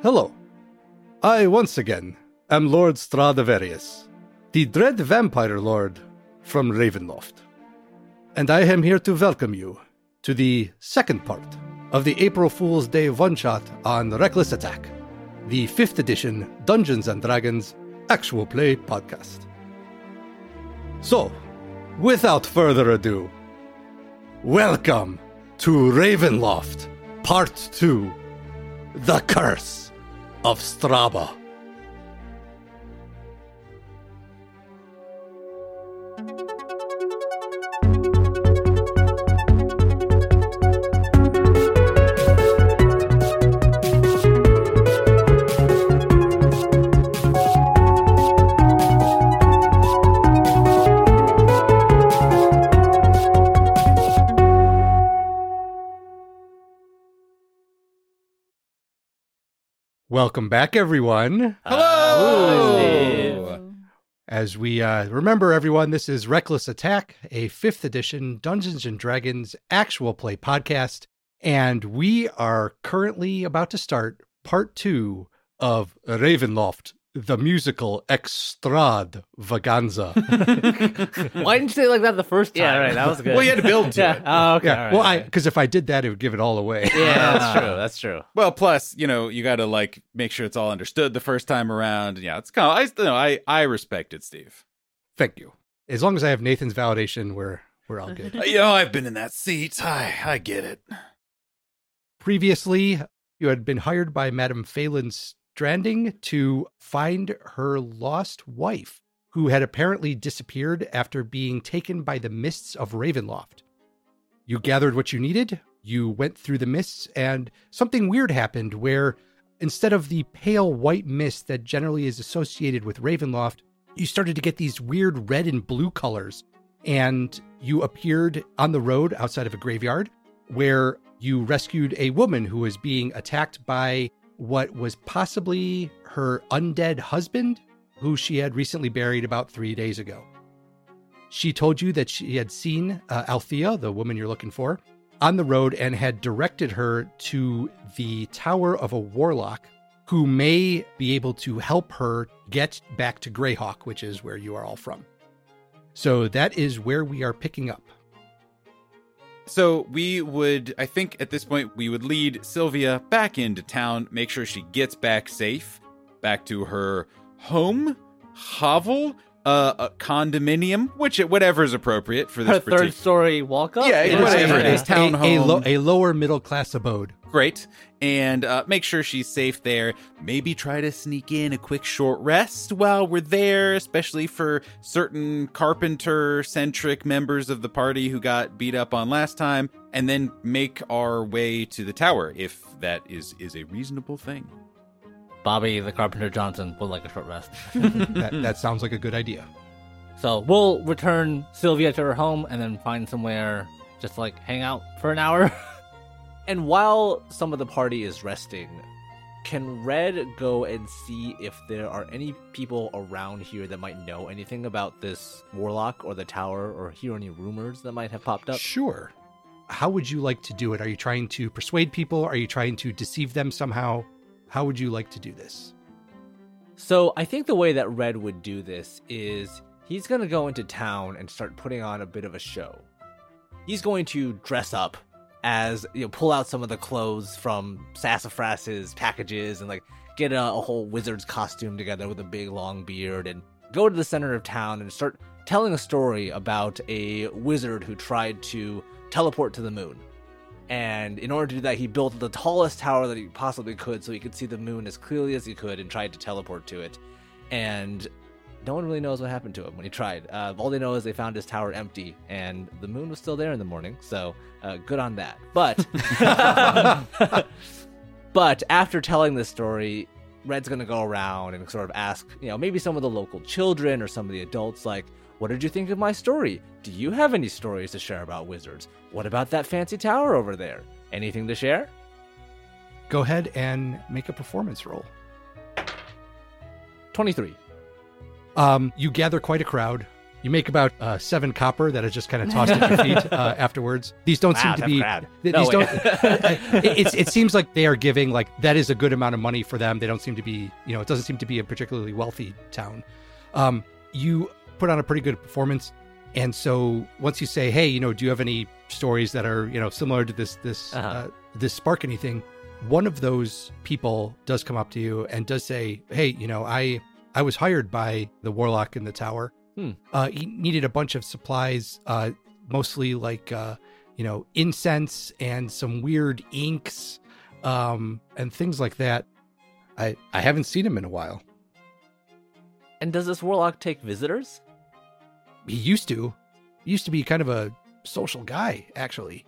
Hello. I once again am Lord Stradivarius, the dread vampire lord from Ravenloft. And I am here to welcome you to the second part of the April Fool's Day one shot on Reckless Attack, the 5th edition Dungeons and Dragons actual play podcast. So, without further ado, welcome to Ravenloft, Part 2 The Curse of Straba. Welcome back, everyone. Hello. As we uh, remember, everyone, this is Reckless Attack, a fifth edition Dungeons and Dragons actual play podcast. And we are currently about to start part two of Ravenloft, the musical Extravaganza. Why didn't you say it like that the first time? Yeah, right. That was good. Well, you had to build to yeah. it. Oh, okay. yeah. all right, well, all I because if I did that, it would give it all away. Yeah, that's true. That's true. Well, plus, you know, you got to like make sure it's all understood the first time around. Yeah, it's kind of I, you know, I, I respect it, Steve. Thank you. As long as I have Nathan's validation, we're we're all good. You know, I've been in that seat. I, I get it. Previously, you had been hired by Madame Phelan Stranding to find her lost wife, who had apparently disappeared after being taken by the mists of Ravenloft. You gathered what you needed, you went through the mists, and something weird happened where instead of the pale white mist that generally is associated with Ravenloft, you started to get these weird red and blue colors. And you appeared on the road outside of a graveyard where you rescued a woman who was being attacked by what was possibly her undead husband, who she had recently buried about three days ago. She told you that she had seen uh, Althea, the woman you're looking for, on the road and had directed her to the Tower of a Warlock who may be able to help her get back to Greyhawk, which is where you are all from. So that is where we are picking up. So we would, I think at this point, we would lead Sylvia back into town, make sure she gets back safe, back to her home, hovel, uh, a condominium, which whatever is appropriate for this Her third story walk up. Yeah, It is whatever a- it is, a- town a, home. lo- a lower middle class abode. Great. And uh, make sure she's safe there. Maybe try to sneak in a quick short rest while we're there, especially for certain carpenter centric members of the party who got beat up on last time, and then make our way to the tower if that is, is a reasonable thing. Bobby the Carpenter Johnson would like a short rest. That, that sounds like a good idea. so we'll return Sylvia to her home and then find somewhere just like hang out for an hour. and while some of the party is resting, can Red go and see if there are any people around here that might know anything about this warlock or the tower or hear any rumors that might have popped up? Sure. How would you like to do it? Are you trying to persuade people? Are you trying to deceive them somehow? How would you like to do this? So I think the way that Red would do this is he's going to go into town and start putting on a bit of a show. He's going to dress up as you know, pull out some of the clothes from Sassafras's packages and like get a, a whole wizard's costume together with a big long beard and go to the center of town and start telling a story about a wizard who tried to teleport to the moon. And in order to do that, he built the tallest tower that he possibly could so he could see the moon as clearly as he could and tried to teleport to it. And no one really knows what happened to him when he tried. Uh, all they know is they found his tower empty and the moon was still there in the morning. So uh, good on that. But but after telling this story, Red's gonna go around and sort of ask, you know, maybe some of the local children or some of the adults, like, what did you think of my story? Do you have any stories to share about wizards? What about that fancy tower over there? Anything to share? Go ahead and make a performance roll. 23. Um, you gather quite a crowd. You make about uh, seven copper that is just kind of tossed at your feet uh, afterwards. These don't Wow, seem to be. th- No, these don't. it, it's- it seems like they are giving like that is a good amount of money for them. They don't seem to be. You know, it doesn't seem to be a particularly wealthy town. Um, you put on a pretty good performance, and so once you say, "Hey, you know, do you have any stories that are you know similar to this this Uh-huh. uh, this spark anything?" One of those people does come up to you and does say, "Hey, you know, I I was hired by the warlock in the tower. Hmm. Uh, he needed a bunch of supplies, uh, mostly like uh, you know incense and some weird inks, um, and things like that. I I haven't seen him in a while. And does this warlock take visitors? He used to, he used to be kind of a social guy, actually.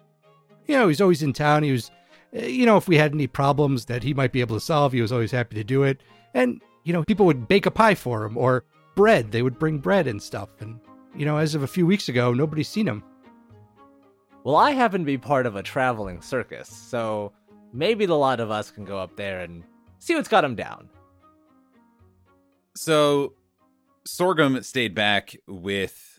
You know, he's always in town. He was, uh, you know, if we had any problems that he might be able to solve, he was always happy to do it. And you know, people would bake a pie for him or bread. They would bring bread and stuff. And you know, as of a few weeks ago, nobody's seen him. Well, I happen to be part of a traveling circus, so maybe the lot of us can go up there and see what's got him down. So Sorghum stayed back with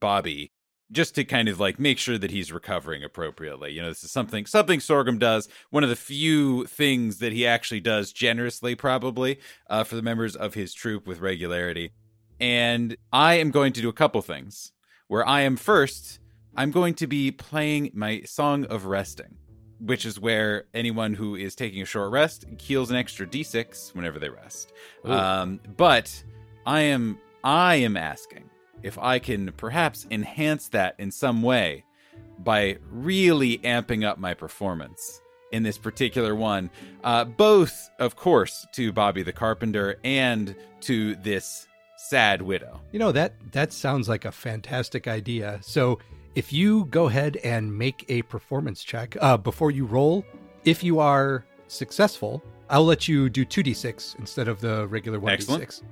Bobby just to kind of like make sure that he's recovering appropriately. You know, this is something something Sorghum does. One of the few things that he actually does generously, probably uh, for the members of his troupe with regularity. And I am going to do a couple things. Where I am first, I'm going to be playing my song of resting, which is where anyone who is taking a short rest heals an extra d6 whenever they rest. Um, but I am I am asking if I can perhaps enhance that in some way by really amping up my performance in this particular one, uh, both of course to Bobby the Carpenter and to this sad widow. You know that that sounds like a fantastic idea. So if you go ahead and make a performance check uh, before you roll, if you are successful, I'll let you do two d six instead of the regular one d Excellent.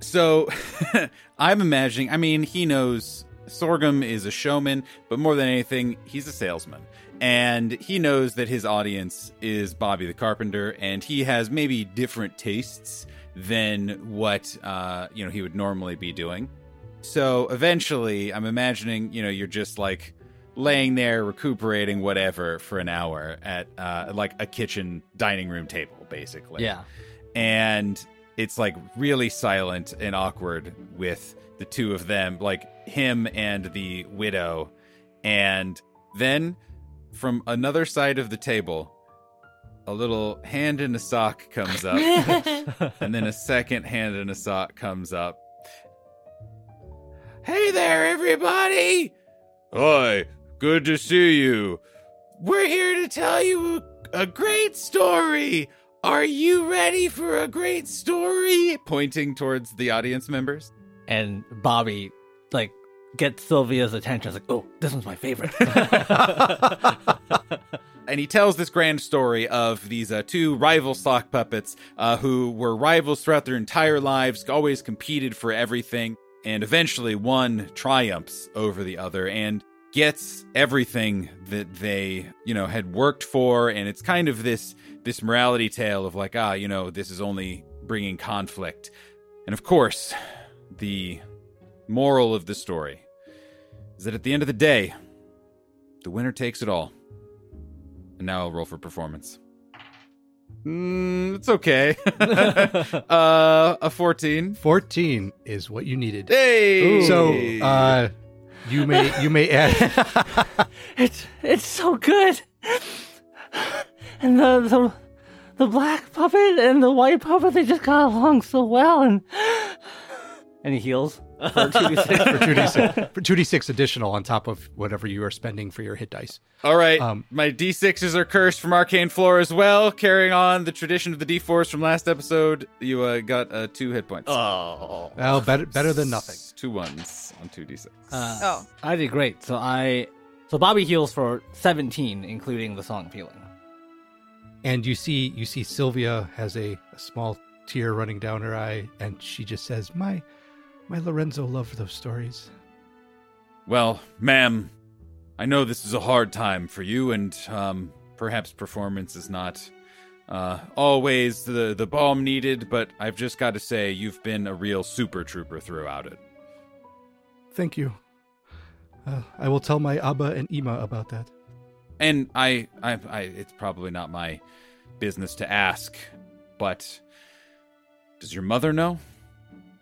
So I'm imagining, I mean, he knows Sorghum is a showman, but more than anything, he's a salesman. And he knows that his audience is Bobby the Carpenter, and he has maybe different tastes than what uh, you know he would normally be doing. So eventually, I'm imagining, you know, you're just like laying there recuperating whatever for an hour at uh, like a kitchen dining room table, basically Yeah. and it's like really silent and awkward with the two of them like him and the widow. And then from another side of the table a little hand in a sock comes up. And then a second hand in a sock comes up. Hey there everybody! Hi good to see you. We're here to tell you a, great story are you ready for a great story? Pointing towards the audience members. and Bobby like gets Sylvia's attention. It's like, oh, this one's my favorite. And he tells this grand story of these uh, two rival sock puppets uh, who were rivals throughout their entire lives, always competed for everything, and eventually one triumphs over the other and gets everything that they, you know, had worked for. And it's kind of this this morality tale of like, ah, you know, this is only bringing conflict. And of course, the moral of the story is that at the end of the day, the winner takes it all. And now I'll roll for performance. Mm, it's okay. uh, a 14. Fourteen is what you needed. Hey! So uh, you may you may add. it's it's so good. And the the the black puppet and the white puppet they just got along so well and and he heals for two d for six. two d six for two d six additional on top of whatever you are spending for your hit dice. All right. Um, My D6s are cursed from Arcane Floor as well. Carrying on the tradition of the D4s from last episode, you uh, got uh, two hit points. Oh. Well, better better than nothing. Two ones on 2D6. Uh, Oh. I did great. So I so Bobby heals for 17 including the song of healing. And you see you see Sylvia has a, a small tear running down her eye, and she just says, "My my Lorenzo loved those stories." Well, ma'am, I know this is a hard time for you, and um, perhaps performance is not uh, always the, the balm needed, but I've just got to say, you've been a real super trooper throughout it. thank you. Uh, I will tell my Abba and Ima about that. And I, I, I, it's probably not my business to ask, but does your mother know?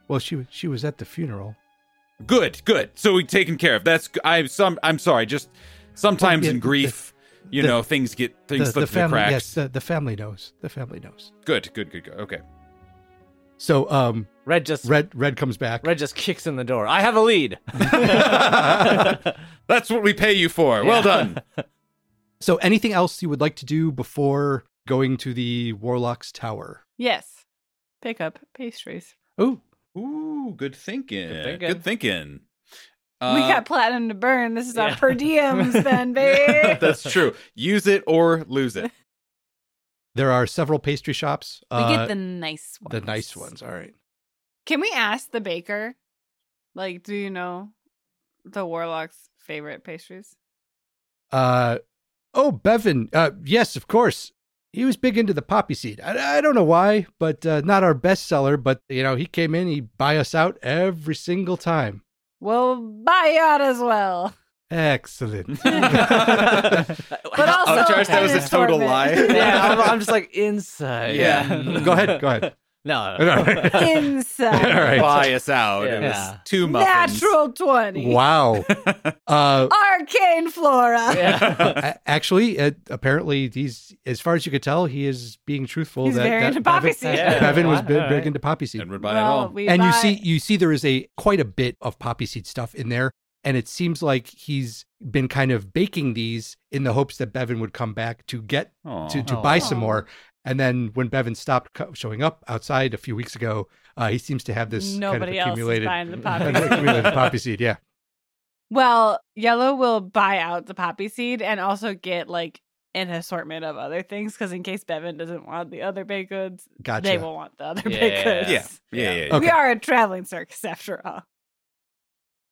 Well, she was she was at the funeral. Good, good. So we taken care of. That's I'm some. I'm sorry. Just sometimes Well, yeah, in grief, you the- know, things get things the, slip the through the family, cracks. yes, the, the family knows. The family knows. Good, good, good, good. Okay. So, um, Red just Red Red comes back. Red just kicks in the door. I have a lead. That's what we pay you for. Well done. So, anything else you would like to do before going to the Warlock's Tower? Yes. Pick up pastries. Oh, Ooh, good thinking. Good Good thinking. thinking. Uh, we got platinum to burn. This is our per diems then, babe. That's true. Use it or lose it. there are several pastry shops. we uh, get the nice ones. the nice ones. All right. Can we ask the baker? Like, do you know the warlock's favorite pastries? Uh, oh, Bevan. Uh, yes, of course. He was big into the poppy seed. I, I don't know why, but uh, not our best seller. But you know, he came in, he buy us out every single time. We'll buy you out as well. Excellent. But also, oh, Josh, that was a total assortment. lie. yeah, I'm, I'm just like inside. Yeah. Go ahead, go ahead. No. Inside. All right. Buy us out. It was Yeah. two muffins. Natural 20. Wow. Uh, Arcane flora. Yeah. actually, uh, apparently, he's as far as you could tell, he is being truthful. He's that, very that into poppy Bevan, seed. Yeah. Bevan was Wow, big, all big right. into poppy seed. And we're buying Well, it all. we and you see you see there is a quite a bit of poppy seed stuff in there and it seems like he's been kind of baking these in the hopes that bevan would come back to get Aw. to, to Aw. buy some more and then when bevan stopped co- showing up outside a few weeks ago uh, he seems to have this Nobody kind of else is accumulated buying the poppy accumulated poppy seed yeah Well, Yellow will buy out the poppy seed and also get like an assortment of other things because in case Bevan doesn't want the other baked goods, gotcha they will want the other Yeah. baked goods. Yeah. Yeah, yeah, yeah. Okay. We are a traveling circus after all.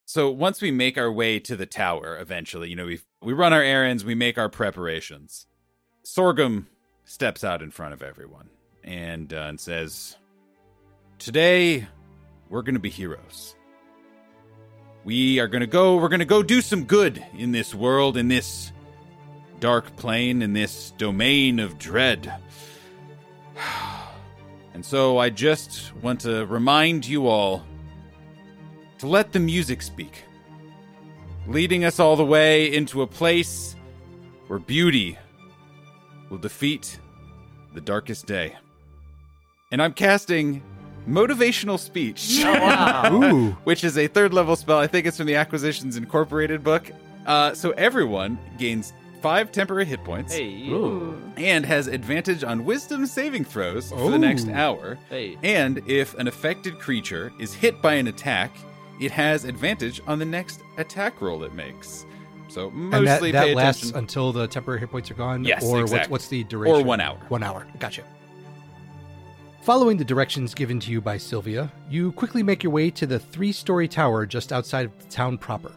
So once we make our way to the tower, eventually, you know, we we run our errands, we make our preparations. Sorghum steps out in front of everyone and uh, and says, "Today, we're going to be heroes. We are going to go. We're going to go do some good in this world, in this dark plane, in this domain of dread." And so I just want to remind you all to let the music speak, leading us all the way into a place where beauty will defeat the darkest day. And I'm casting motivational speech, Oh. Ooh. which is a third level spell. I think it's from the Acquisitions Incorporated book. Uh, so everyone gains five temporary hit points Hey. Ooh. and has advantage on wisdom saving throws for the next hour. Hey. And if an affected creature is hit by an attack, it has advantage on the next attack roll it makes. So mostly and that, that lasts until the temporary hit points are gone Yes, or what's, what's the duration Or one hour. one hour gotcha Following the directions given to you by Sylvia, you quickly make your way to the three story tower just outside of the town proper.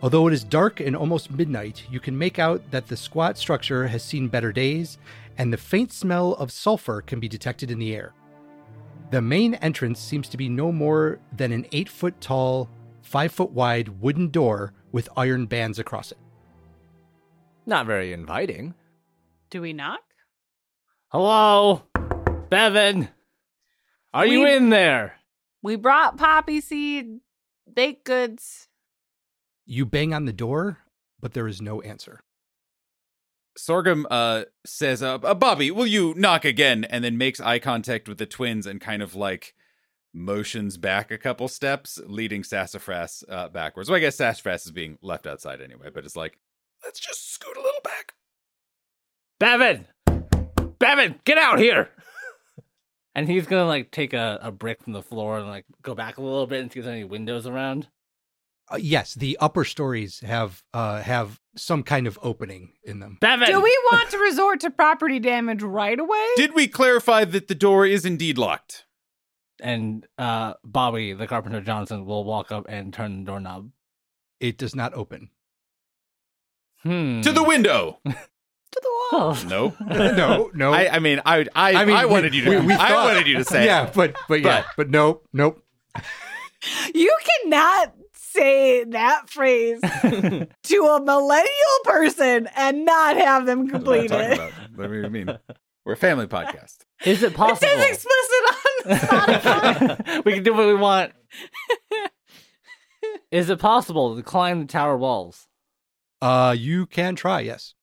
Although it is dark and almost midnight, you can make out that the squat structure has seen better days, and the faint smell of sulfur can be detected in the air. The main entrance seems to be no more than an eight foot tall, five foot wide wooden door with iron bands across it. Not very inviting. Do we knock? Hello? Bevan? Are you in there? We brought poppy seed, baked goods. You bang on the door, but there is no answer. Sorghum uh, says, uh, uh, Bobby, will you knock again? And then makes eye contact with the twins and kind of like motions back a couple steps, leading Sassafras uh, backwards. Well, I guess Sassafras is being left outside anyway, but it's like, let's just scoot a little back. Bevan! Bevan, get out here! and he's gonna like take a, a brick from the floor and like go back a little bit and see if there's any windows around. Uh, yes, the upper stories have uh, have some kind of opening in them. Bevan! Do we want to resort to property damage right away? Did we clarify that the door is indeed locked? And uh Bobby, the carpenter Johnson, will walk up and turn the doorknob. It does not open. Hmm. To the window. to the wall. Oh. No. no, no. I, I mean, I, I, I, I mean, we- wanted you to. we- we I wanted you to say. yeah, but but yeah, but nope, nope. You cannot say say that phrase to a millennial person and not have them complete what I'm talking it. about. What do you mean? We're a family podcast. Is it It possible? says explicit on Spotify. we can do what we want. Is it possible to climb the tower walls? Uh, you can try. Yes.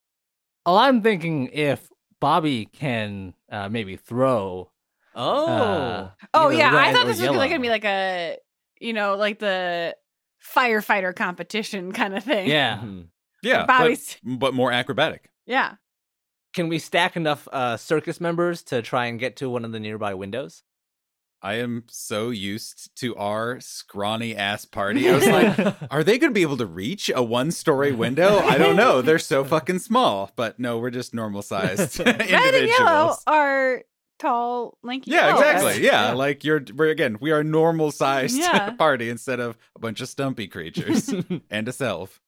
Oh, I'm thinking if Bobby can uh, maybe throw. Oh. uh, oh yeah, I thought or this was like gonna be like a, you know, like the firefighter competition kind of thing. Yeah. Mhm. Yeah, but, but more acrobatic. yeah. Can we stack enough uh, circus members to try and get to one of the nearby windows? I am so used to our scrawny ass party. I was like, are they going to be able to reach a one story window? I don't know. They're so fucking small. But no, we're just normal sized individuals. Red and yellow are tall, lanky. Yeah, elves. exactly. Yeah, Yeah. like you're we're again, we are normal sized Yeah. party instead of a bunch of stumpy creatures and a self.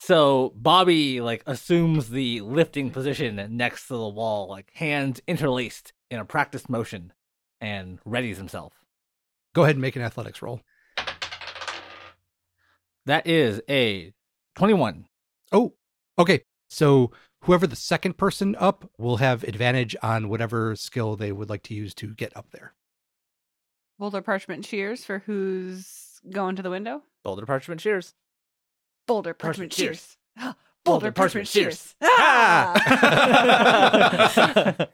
So Bobby like assumes the lifting position next to the wall, like hands interlaced in a practiced motion, and readies himself. Go ahead and make an athletics roll. That is a twenty-one. Oh, okay. So whoever the second person up will have advantage on whatever skill they would like to use to get up there. Boulder parchment cheers for who's going to the window. Boulder parchment shears. Boulder Parchment parchment, shears. shears. Boulder parchment shears. Ah!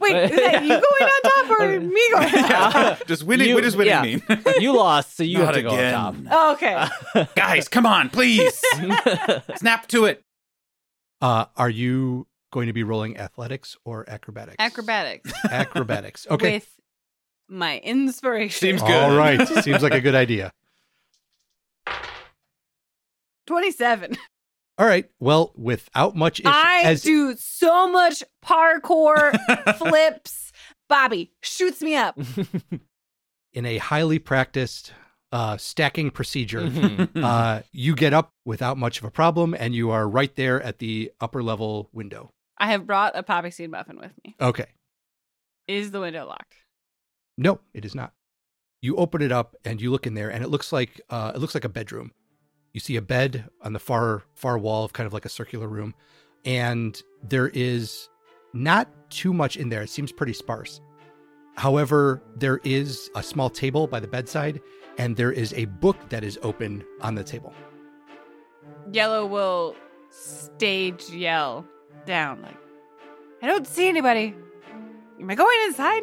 Wait, is that you going on top or me going on top? Just winning You- what does winning yeah. mean? you lost, so you Not have to go again. on Oh, okay. Guys, come on, please. Snap to it. Uh, are you going to be rolling athletics or acrobatics? Acrobatics. Acrobatics. Okay. With my inspiration. Seems good. All right. Seems like a good idea. 27. All right. Well, without much issue, I as do so much parkour flips. Bobby shoots me up. in a highly practiced uh, stacking procedure, Mhm. uh, you get up without much of a problem, and you are right there at the upper level window. I have brought a poppy seed muffin with me. Okay. Is the window locked? No, it is not. You open it up and you look in there, and it looks like uh, it looks like a bedroom. You see a bed on the far far wall of kind of like a circular room, and there is not too much in there. It seems pretty sparse. However, there is a small table by the bedside, and there is a book that is open on the table. Yellow will stage yell down like, I don't see anybody. Am I going inside?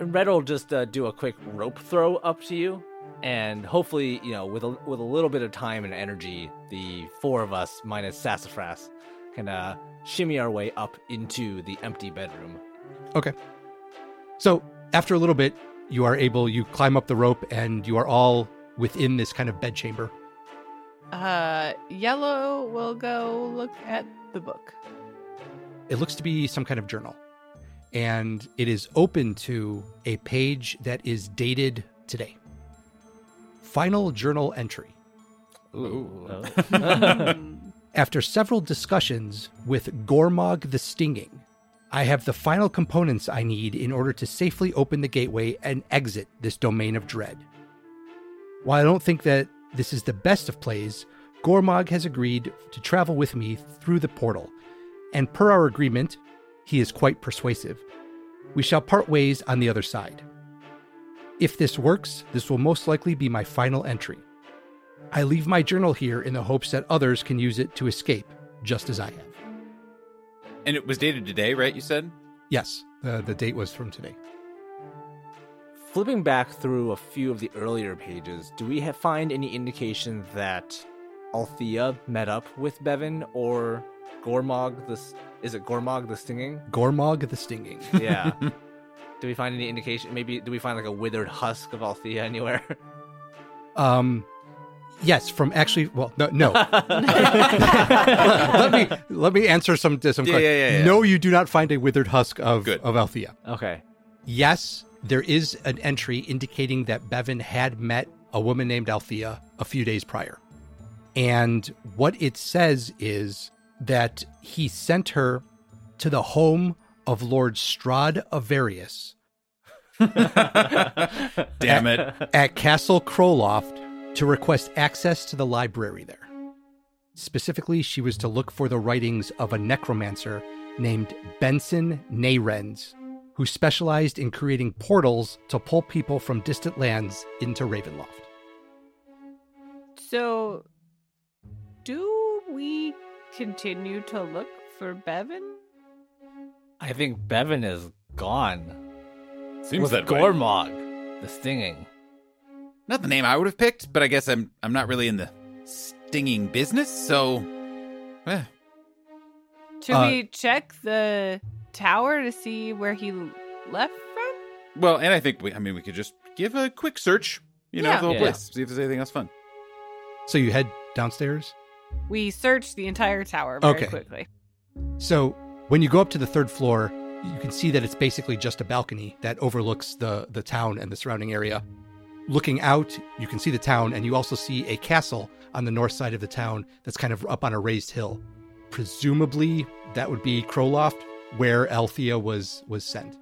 And Red will just uh, do a quick rope throw up to you, and hopefully, you know, with a with a little bit of time and energy, the four of us minus Sassafras can uh, shimmy our way up into the empty bedroom. Okay. So after a little bit, you are able you climb up the rope, and you are all within this kind of bedchamber. Uh, Yellow will go look at the book. It looks to be some kind of journal. And it is open to a page that is dated today. Final journal entry. Ooh. After several discussions with Gormog the Stinging, I have the final components I need in order to safely open the gateway and exit this domain of dread. While I don't think that this is the best of plays, Gormog has agreed to travel with me through the portal, and per our agreement, he is quite persuasive. We shall part ways on the other side. If this works, this will most likely be my final entry. I leave my journal here in the hopes that others can use it to escape, just as I have. and it was dated today, right? You said? Yes, the, the date was from today. Flipping back through a few of the earlier pages, do we ha- find any indication that Althea met up with Bevan or Gormog the is it Gormog the Stinging? Gormog the Stinging. Yeah. do we find any indication? Maybe do we find like a withered husk of Althea anywhere? Um, yes, from actually, well, no, no. let me let me answer some some Yeah, questions. yeah, yeah, yeah. No, you do not find a withered husk of Good. of Althea. okay. Yes, there is an entry indicating that Bevan had met a woman named Althea a few days prior. And what it says is that he sent her to the home of Lord Strahd of Various Damn it. at Castle Crowloft to request access to the library there. Specifically, she was to look for the writings of a necromancer named Benson Nayrens, who specialized in creating portals to pull people from distant lands into Ravenloft. So, do we continue to look for Bevan? I think Bevan is gone. Seems With that way. Gormog, the stinging. Not the name I would have picked, but I guess I'm I'm not really in the stinging business, so eh, Should Uh, we check the tower to see where he left from? well, and I think we I mean we could just give a quick search, you know, Yeah. the whole Yeah. place, see if there's anything else fun. So you head downstairs. We searched the entire tower very Okay. quickly. So when you go up to the third floor, you can see that it's basically just a balcony that overlooks the the town and the surrounding area. Looking out, you can see the town, and you also see a castle on the north side of the town that's kind of up on a raised hill. Presumably, that would be Crowloft, where Althea was was sent.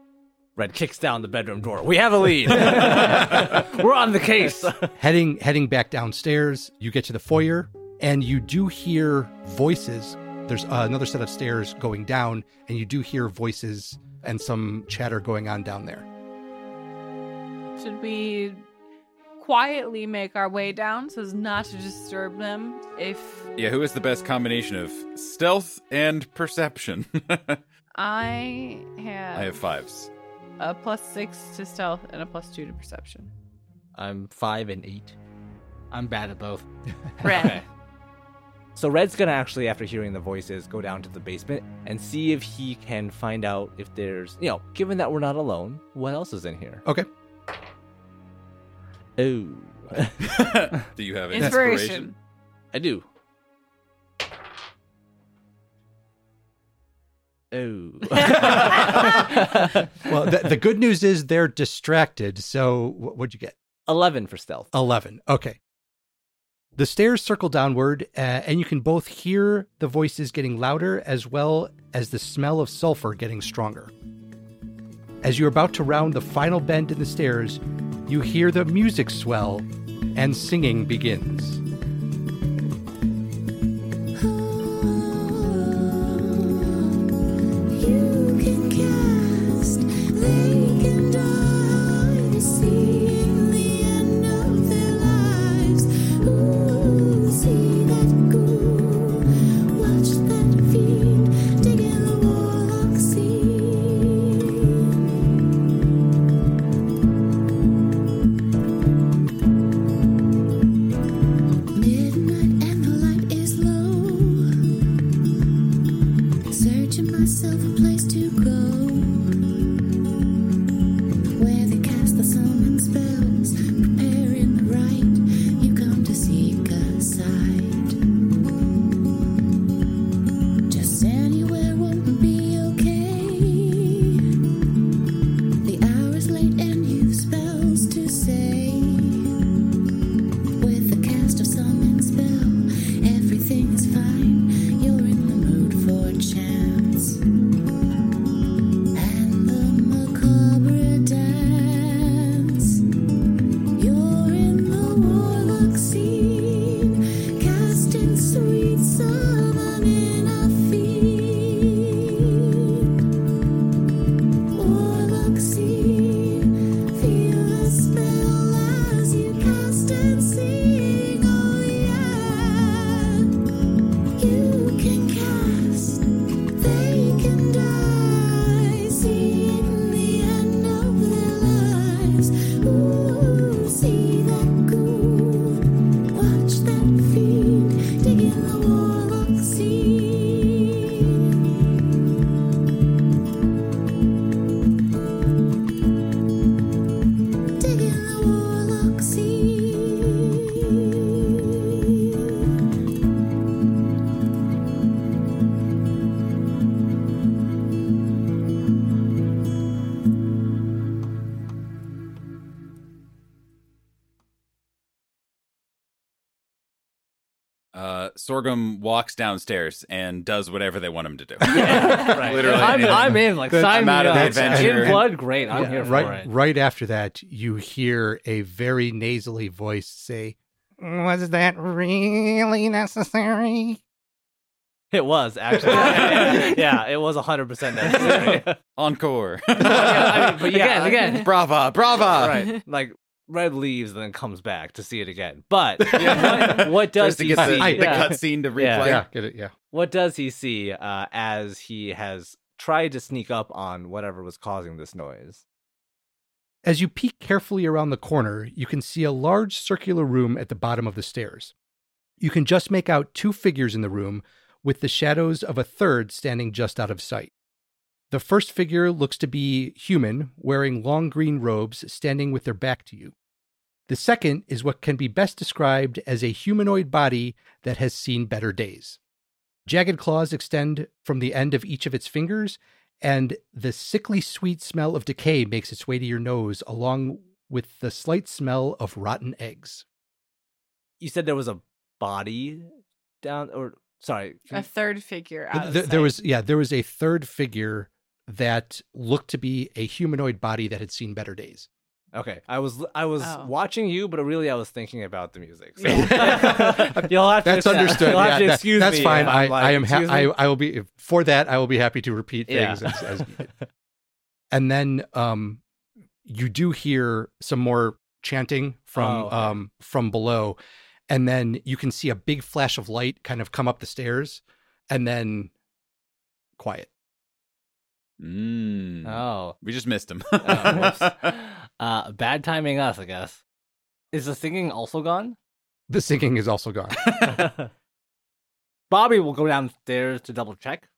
Red kicks down the bedroom door. We have a lead. We're on the case. heading heading back downstairs you get to the foyer and you do hear voices there's uh, another set of stairs going down and you do hear voices and some chatter going on down there Should we quietly make our way down so as not to disturb them? If Yeah, who is the best combination of stealth and perception? I have, I have fives. a plus six to stealth and a plus two to perception. I'm five and eight. I'm bad at both. Red. So Red's gonna actually, after hearing the voices, go down to the basement and see if he can find out if there's, you know, given that we're not alone, what else is in here? okay Oh, Do you have an Inspiration. I do. Oh. well the, the good news is they're distracted so wh- what'd you get 11 for stealth. 11 okay the stairs circle downward uh, and you can both hear the voices getting louder as well as the smell of sulfur getting stronger. As you're about to round the final bend in the stairs you hear the music swell and singing begins Sorghum walks downstairs and does whatever they want him to do. right. Literally, I'm, I'm in. Like, That's- sign I'm me out of the up. adventure. In blood, great. I'm Yeah, here for right it. right after that you hear a very nasally voice say Was that really necessary? It was actually. yeah, it was 100% necessary. Encore. Yeah, I mean, but yeah, Again, again. brava, brava. right. Like Red leaves and then comes back to see it again. But what, what does to he get the, see? the Yeah. cutscene to replay. Yeah. Yeah, get it. Yeah. What does he see uh, as he has tried to sneak up on whatever was causing this noise? As you peek carefully around the corner, you can see a large circular room at the bottom of the stairs. You can just make out two figures in the room, with the shadows of a third standing just out of sight. The first figure looks to be human, wearing long green robes, standing with their back to you. The second is what can be best described as a humanoid body that has seen better days. Jagged claws extend from the end of each of its fingers, and the sickly sweet smell of decay makes its way to your nose, along with the slight smell of rotten eggs. You said there was a body down, or sorry, A third figure out Th- there was, yeah, there was a third figure that looked to be a humanoid body that had seen better days. Okay, I was I was Oh. watching you, but really I was thinking about the music. So. Yeah. you'll have to That's understood. You'll have Yeah, to that- excuse that's me fine. I, I'm like, I am. Ha- I. I will be for that. I will be happy to repeat Yeah. things as, as. And then, um, you do hear some more chanting from Oh, okay. um from below, and then you can see a big flash of light kind of come up the stairs, and then quiet. Mm. Oh. We just missed him. Oh, uh, bad timing us, I guess. Is the singing also gone? The singing is also gone. Bobby will go downstairs to double check.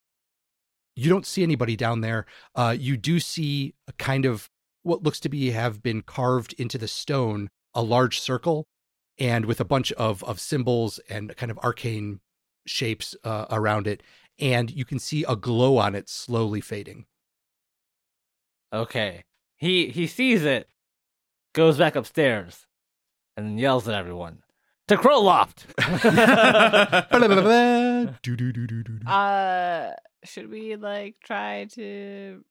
you don't see anybody down there. Uh, you do see a kind of what looks to be have been carved into the stone, a large circle, and with a bunch of of symbols and kind of arcane shapes uh, around it. And you can see a glow on it slowly fading. Okay. He he sees it, goes back upstairs, and then yells at everyone. To Crowloft! Uh, should we like try to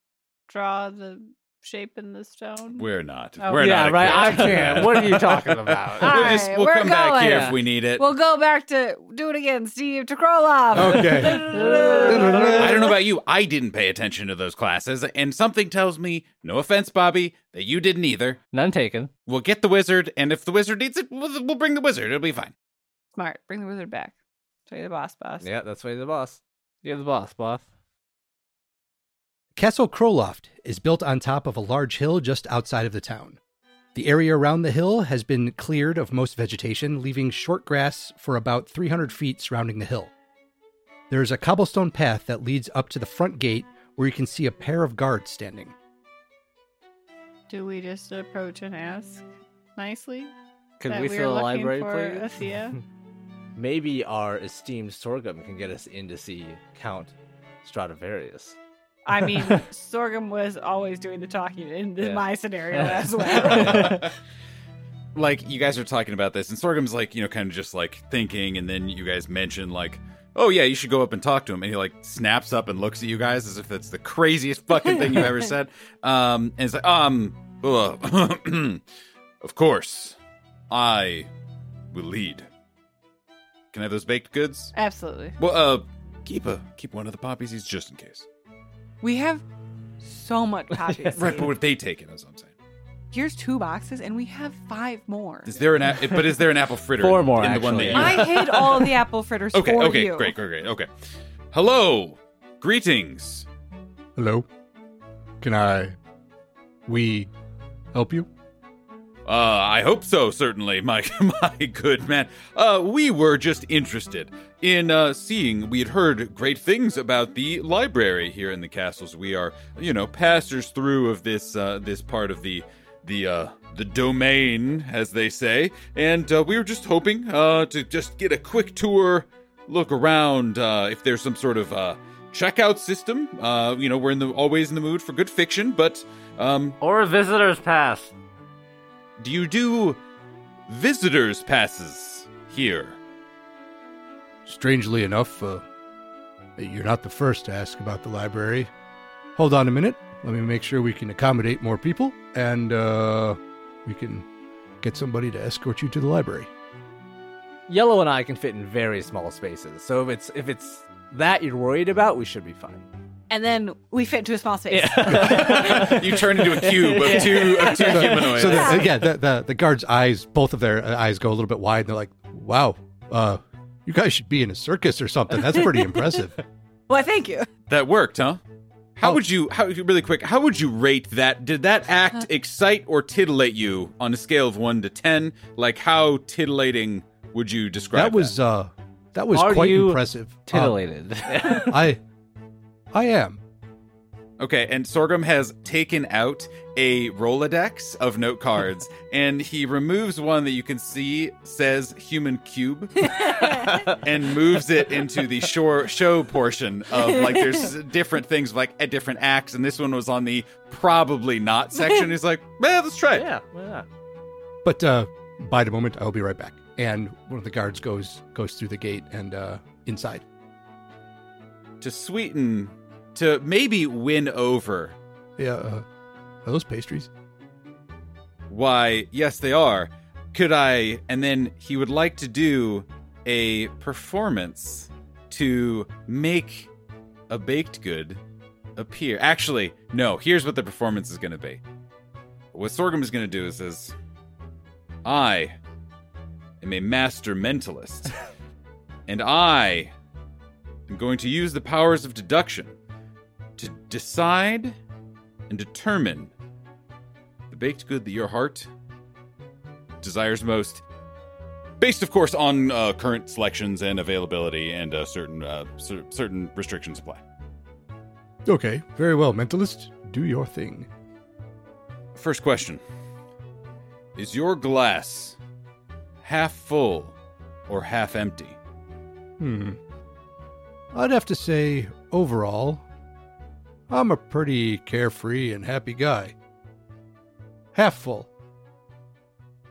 draw the shape in the stone? We're not. Oh, We're not. yeah, not. right. I can't. What are you talking about? All We'll, just, right, we'll we're come back here if we need it. We'll go back to do it again, Steve. To Crowloft. Okay. I don't know about you. I didn't pay attention to those classes, and something tells me, no offense, Bobby, that you didn't either. None taken. We'll get the wizard, and if the wizard needs it, we'll, we'll bring the wizard. It'll be fine. Smart. Bring the wizard back. Show you the boss, boss. yeah, that's why he's the boss. You're the boss, boss. Castle Crowloft is built on top of a large hill just outside of the town. The area around the hill has been cleared of most vegetation, leaving short grass for about 300 feet surrounding the hill. There is a cobblestone path that leads up to the front gate where you can see a pair of guards standing. Do we just approach and ask nicely? Could that we fill the library, for please? Althea? Maybe our esteemed Sorghum can get us in to see Count Stradivarius. I mean, Sorghum was always doing the talking in the, Yeah. my scenario as well. like you guys are talking about this, and Sorghum's like, you know, kind of just like thinking, and then you guys mention like, oh yeah, you should go up and talk to him, and he like snaps up and looks at you guys as if it's the craziest fucking thing you've ever said. Um, and it's like, um, uh, of course, I will lead. Can I have those baked goods? Absolutely. Well, uh, keep a keep one of the poppies, seeds just in case. We have so much poppy seed. Right, but what they take it? As I'm saying, Here's two boxes, and we have five more. is there an a- but is there an apple fritter? Four more, in the one that actually. you I hid all the apple fritters Okay, for okay, you. great, great, great. Okay. Hello. Greetings. Hello? Can I. We help you? Uh, I hope so, certainly, my my good man. Uh, we were just interested in uh, seeing. We had heard great things about the library here in the castles. We are, you know, passers through of this uh, this part of the the uh, the domain, as they say, and uh, we were just hoping uh, to just get a quick tour, look around, uh, if there's some sort of uh, checkout system. Uh, you know, we're in the always in the mood for good fiction, but um, Or a visitor's pass. Do you do visitors passes here? Strangely enough, uh, you're not the first to ask about the library. Hold on a minute. Let me make sure we can accommodate more people, and uh, we can get somebody to escort you to the library. Yellow and I can fit in very small spaces. So if it's if it's that you're worried about, we should be fine. And then we fit into a small space. you turn into a cube of two of two humanoids. So the, yeah, the, the the guards' eyes, both of their uh, eyes go a little bit wide. And they're like, "Wow, uh, you guys should be in a circus or something. That's pretty impressive." Well, thank you. that worked, huh? How Oh. would you how really quick, how would you rate that? Did that act excite or titillate you on a scale of 1 to 10? Like how titillating would you describe that was uh, that was Are quite you impressive. Uh, Titillated. I, I am. Okay, and Sorghum has taken out a Rolodex of note cards, and he removes one that you can see says human cube and moves it into the shore show portion of like there's different things like at different acts, and this one was on the probably not section. He's like, man, let's try it. yeah, why not? But uh, bide a moment. I'll be right back. And one of the guards goes goes through the gate and uh, inside. To sweeten, to maybe win over. Yeah, uh, are those pastries? Why, yes, they are. Could I? And then he would like to do a performance to make a baked good appear. Actually, no, here's what the performance is going to be. What Sorghum is going to do is says, I am a master mentalist, and I am going to use the powers of deduction to decide and determine the baked good that your heart desires most. Based, of course, on uh, current selections and availability, and uh, certain uh, cer- certain restrictions apply. Okay, very well, mentalist. Do your thing. First question: Is your glass half full or half empty? Hmm. I'd have to say, overall, I'm a pretty carefree and happy guy. Half full.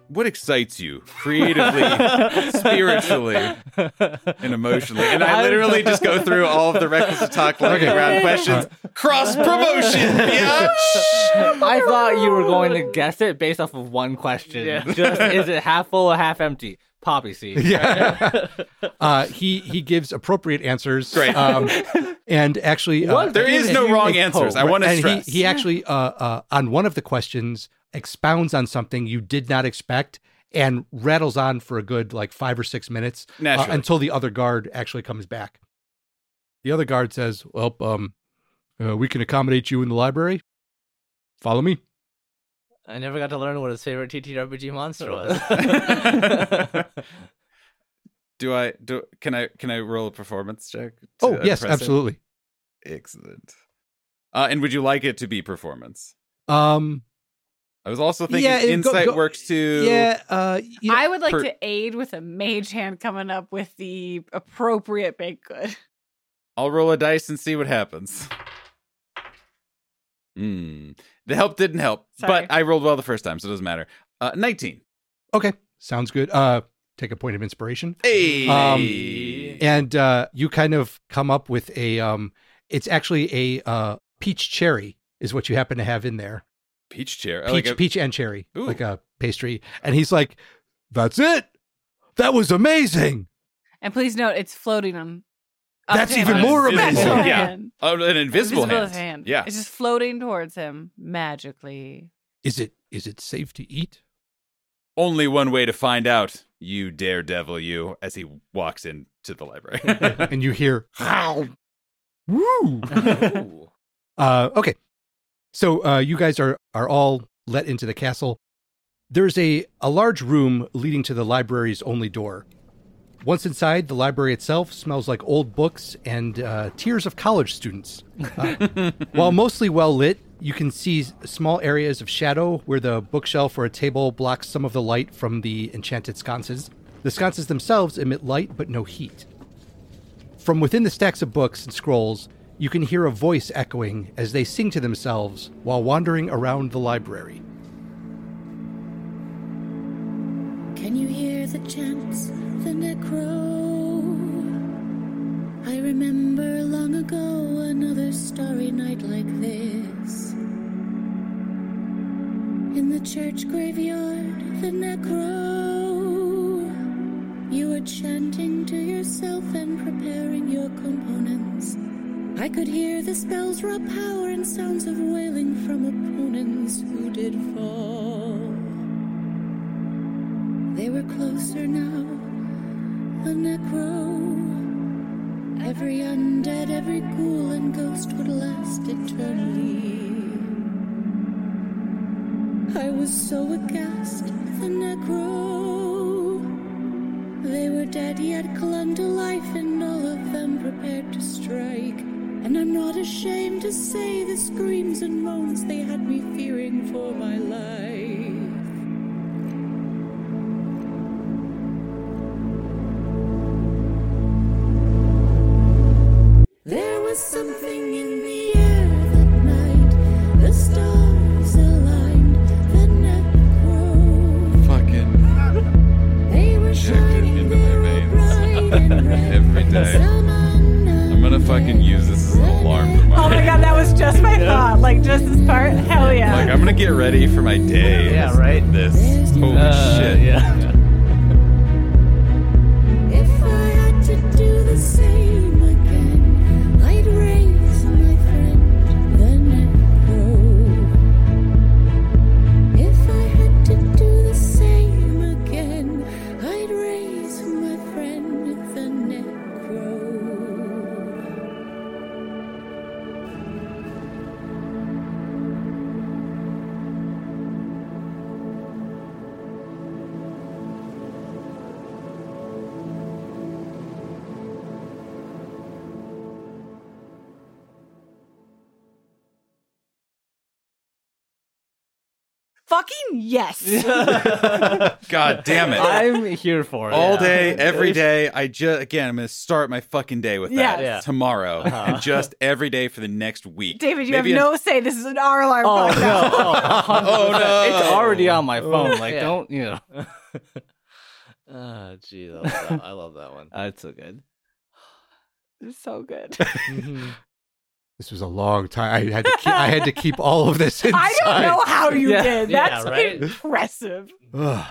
What excites you creatively, spiritually, and emotionally? And I literally just go through all of the requisite talk lightning Okay. round questions. Cross promotion, bitch! I thought you were going to guess it based off of one question. Just is it half full or half empty? Poppy seed. Yeah. uh, he he gives appropriate answers. Great. Um, and actually, uh, There is no wrong answers. I want to stress. he, he actually uh, uh, on one of the questions expounds on something you did not expect and rattles on for a good like five or six minutes uh, until the other guard actually comes back. The other guard says, "Well, um, uh, we can accommodate you in the library. Follow me." I never got to learn what his favorite TTRPG monster was. do I do? Can I can I roll a performance check? Oh yes, impress him? absolutely. Excellent. Uh, and would you like it to be performance? Um, I was also thinking Yeah, it- go- insight go- works too. yeah. Uh, you know, I would like per- to aid with a mage hand coming up with the appropriate baked good. I'll roll a dice and see what happens. Hmm. The help didn't help, Sorry. but I rolled well the first time, so it doesn't matter. Uh, 19. okay, sounds good. Uh, take a point of inspiration. Hey. Um, and uh, you kind of come up with a um it's actually a uh peach cherry is what you happen to have in there peach cherry, peach like a- peach and cherry Ooh. like a pastry and he's like that's it that was amazing And please note, it's floating on. Up That's to even on more his amazing. invisible Yeah. hand. Oh, an invisible, Invisible hand. Yeah. It's just floating towards him magically. is it is it safe to eat Only one way to find out, you daredevil, you, as he walks into the library. and you hear how woo Uh, okay. So uh, you guys are are all let into the castle. There's a a large room leading to the library's only door. Once inside, the library itself smells like old books and uh, tears of college students. Uh, while mostly well lit, you can see small areas of shadow where the bookshelf or a table blocks some of the light from the enchanted sconces. The sconces themselves emit light but no heat. From within the stacks of books and scrolls, you can hear a voice echoing as they sing to themselves while wandering around the library. Can you hear the chants, the necro? I remember long ago another starry night like this. In the church graveyard, the necro. You were chanting to yourself and preparing your components. I could hear the spell's raw power and sounds of wailing from opponents who did fall. Closer now, the necro. Every undead, every ghoul and ghost would last eternally. I was so aghast, the necro. They were dead yet clung to life, and all of them prepared to strike. And I'm not ashamed to say the screams and moans they had me fearing for my life. Get ready for my day. Yeah, right? This holy Uh, shit. Yeah. Yes. God damn it. I'm here for it. All yeah. day, every day. I just again, I'm gonna start my fucking day with that Yes. Yeah. tomorrow, and just every day for the next week. David, you Maybe have a- no say. This is an R alarm Oh podcast. no! Oh, 100%. no. It's already on my phone. Like, Yeah. don't you know? Oh, gee, I love that, I love that one. Uh, it's so good. It's so good. Mhm. This was a long time. I had to keep, I had to keep all of this inside. I don't know how you Yeah, did. yeah, That's right? impressive. Ugh.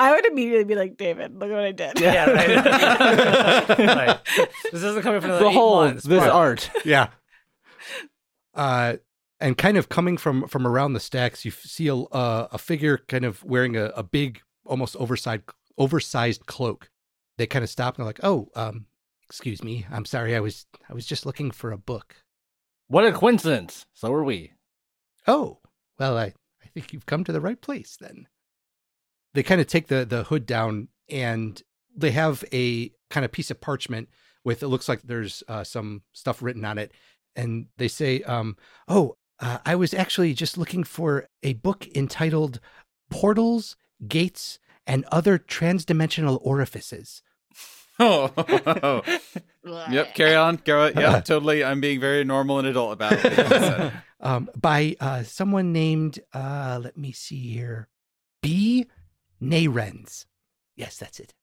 I would immediately be like, David, look at what I did. Yeah, right. Right. This isn't coming from the whole. months, this but- art. yeah. Uh, and kind of coming from from around the stacks, you see a uh, a figure kind of wearing a, a big, almost oversized oversized cloak. They kind of stop and they're like, "Oh, um, excuse me, I'm sorry. I was I was just looking for a book." What a coincidence. So are we. Oh, well, I, I think you've come to the right place then. They kind of take the, the hood down and they have a kind of piece of parchment with it looks like there's uh, some stuff written on it. And they say, um, Oh, uh, I was actually just looking for a book entitled Portals, Gates, and Other Transdimensional Orifices. Oh, yep. Carry on. Go. Yeah, Totally. I'm being very normal and adult about it. um, by uh, someone named, uh, let me see here, B. Nayrens. Yes, that's it.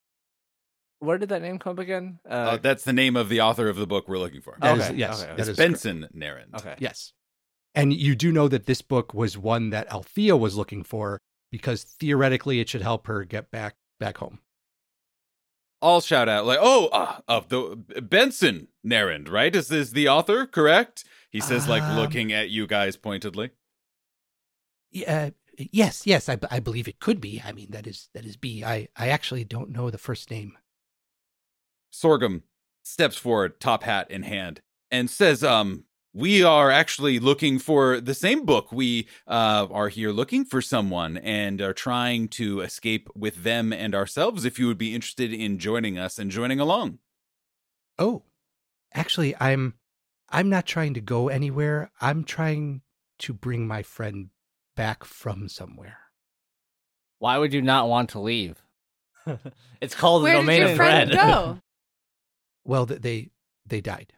Where did that name come up again? Uh, Uh, that's the name of the author of the book we're looking for. That is- Okay, yes, okay, that It's is correct. Benson Naren. okay. Yes. And you do know that this book was one that Althea was looking for because theoretically it should help her get back back home. I'll shout out like, "Oh, uh, of the Benson narend right? Is this the author? Correct?" He says, like Um, looking at you guys pointedly. Yeah, yes, yes, I, I believe it could be. I mean, that is that is B. I I actually don't know the first name. Sorghum steps forward, top hat in hand, and says, "Um, we are actually looking for the same book. We uh, are here looking for someone and are trying to escape with them and ourselves. If you would be interested in joining us and joining along." Oh, actually, I'm I'm not trying to go anywhere. I'm trying to bring my friend back from somewhere. Why would you not want to leave? it's called Where the did domain your of friend red. go? Well, they they died.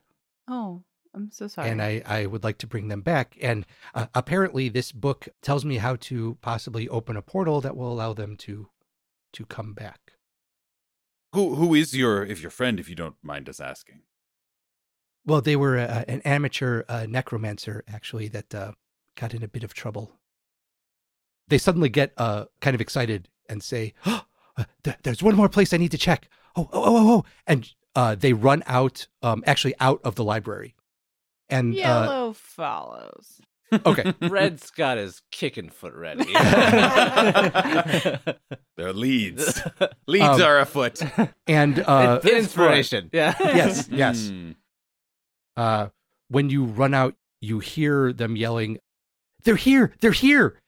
Oh, I'm so sorry. and I, I would like to bring them back. And uh, apparently, this book tells me how to possibly open a portal that will allow them to to come back. Who who is your if your friend, if you don't mind us asking? Well, they were uh, an amateur uh, necromancer actually that uh, got in a bit of trouble. They suddenly get uh, kind of excited and say, oh, th- "There's one more place I need to check. oh, oh, oh, oh. And uh, they run out, um, actually out of the library. And uh, Yellow follows. okay, Red's got his kicking foot ready. They're leads. Leads Um, are afoot. and uh, Inspiration. yeah. yes, yes. Hmm. Uh, when you run out, you hear them yelling, "They're here! They're here!"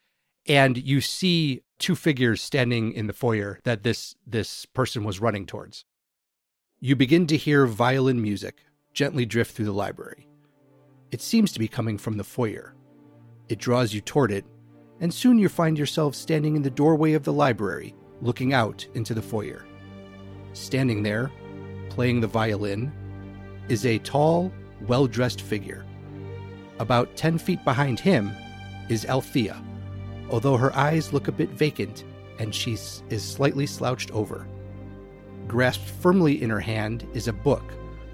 And you see two figures standing in the foyer that this this person was running towards. You begin to hear violin music gently drift through the library. It seems to be coming from the foyer. It draws you toward it, and soon you find yourself standing in the doorway of the library, looking out into the foyer. Standing there, playing the violin, is a tall, well dressed figure. About 10 feet behind him is Althea, although her eyes look a bit vacant and she is slightly slouched over. Grasped firmly in her hand is a book,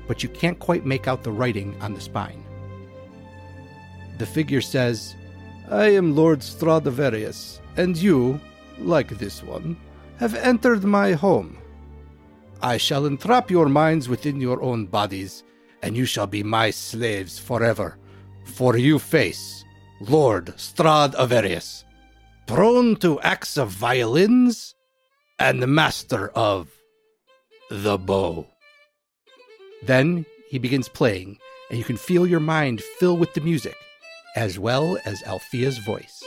but you can't quite make out the writing on the spine. The figure says, I am Lord Stradivarius, and you, like this one, have entered my home. I shall entrap your minds within your own bodies, and you shall be my slaves forever. For you face Lord Stradivarius, prone to acts of violins, and master of the bow. Then he begins playing, and you can feel your mind fill with the music, as well as Althea's voice.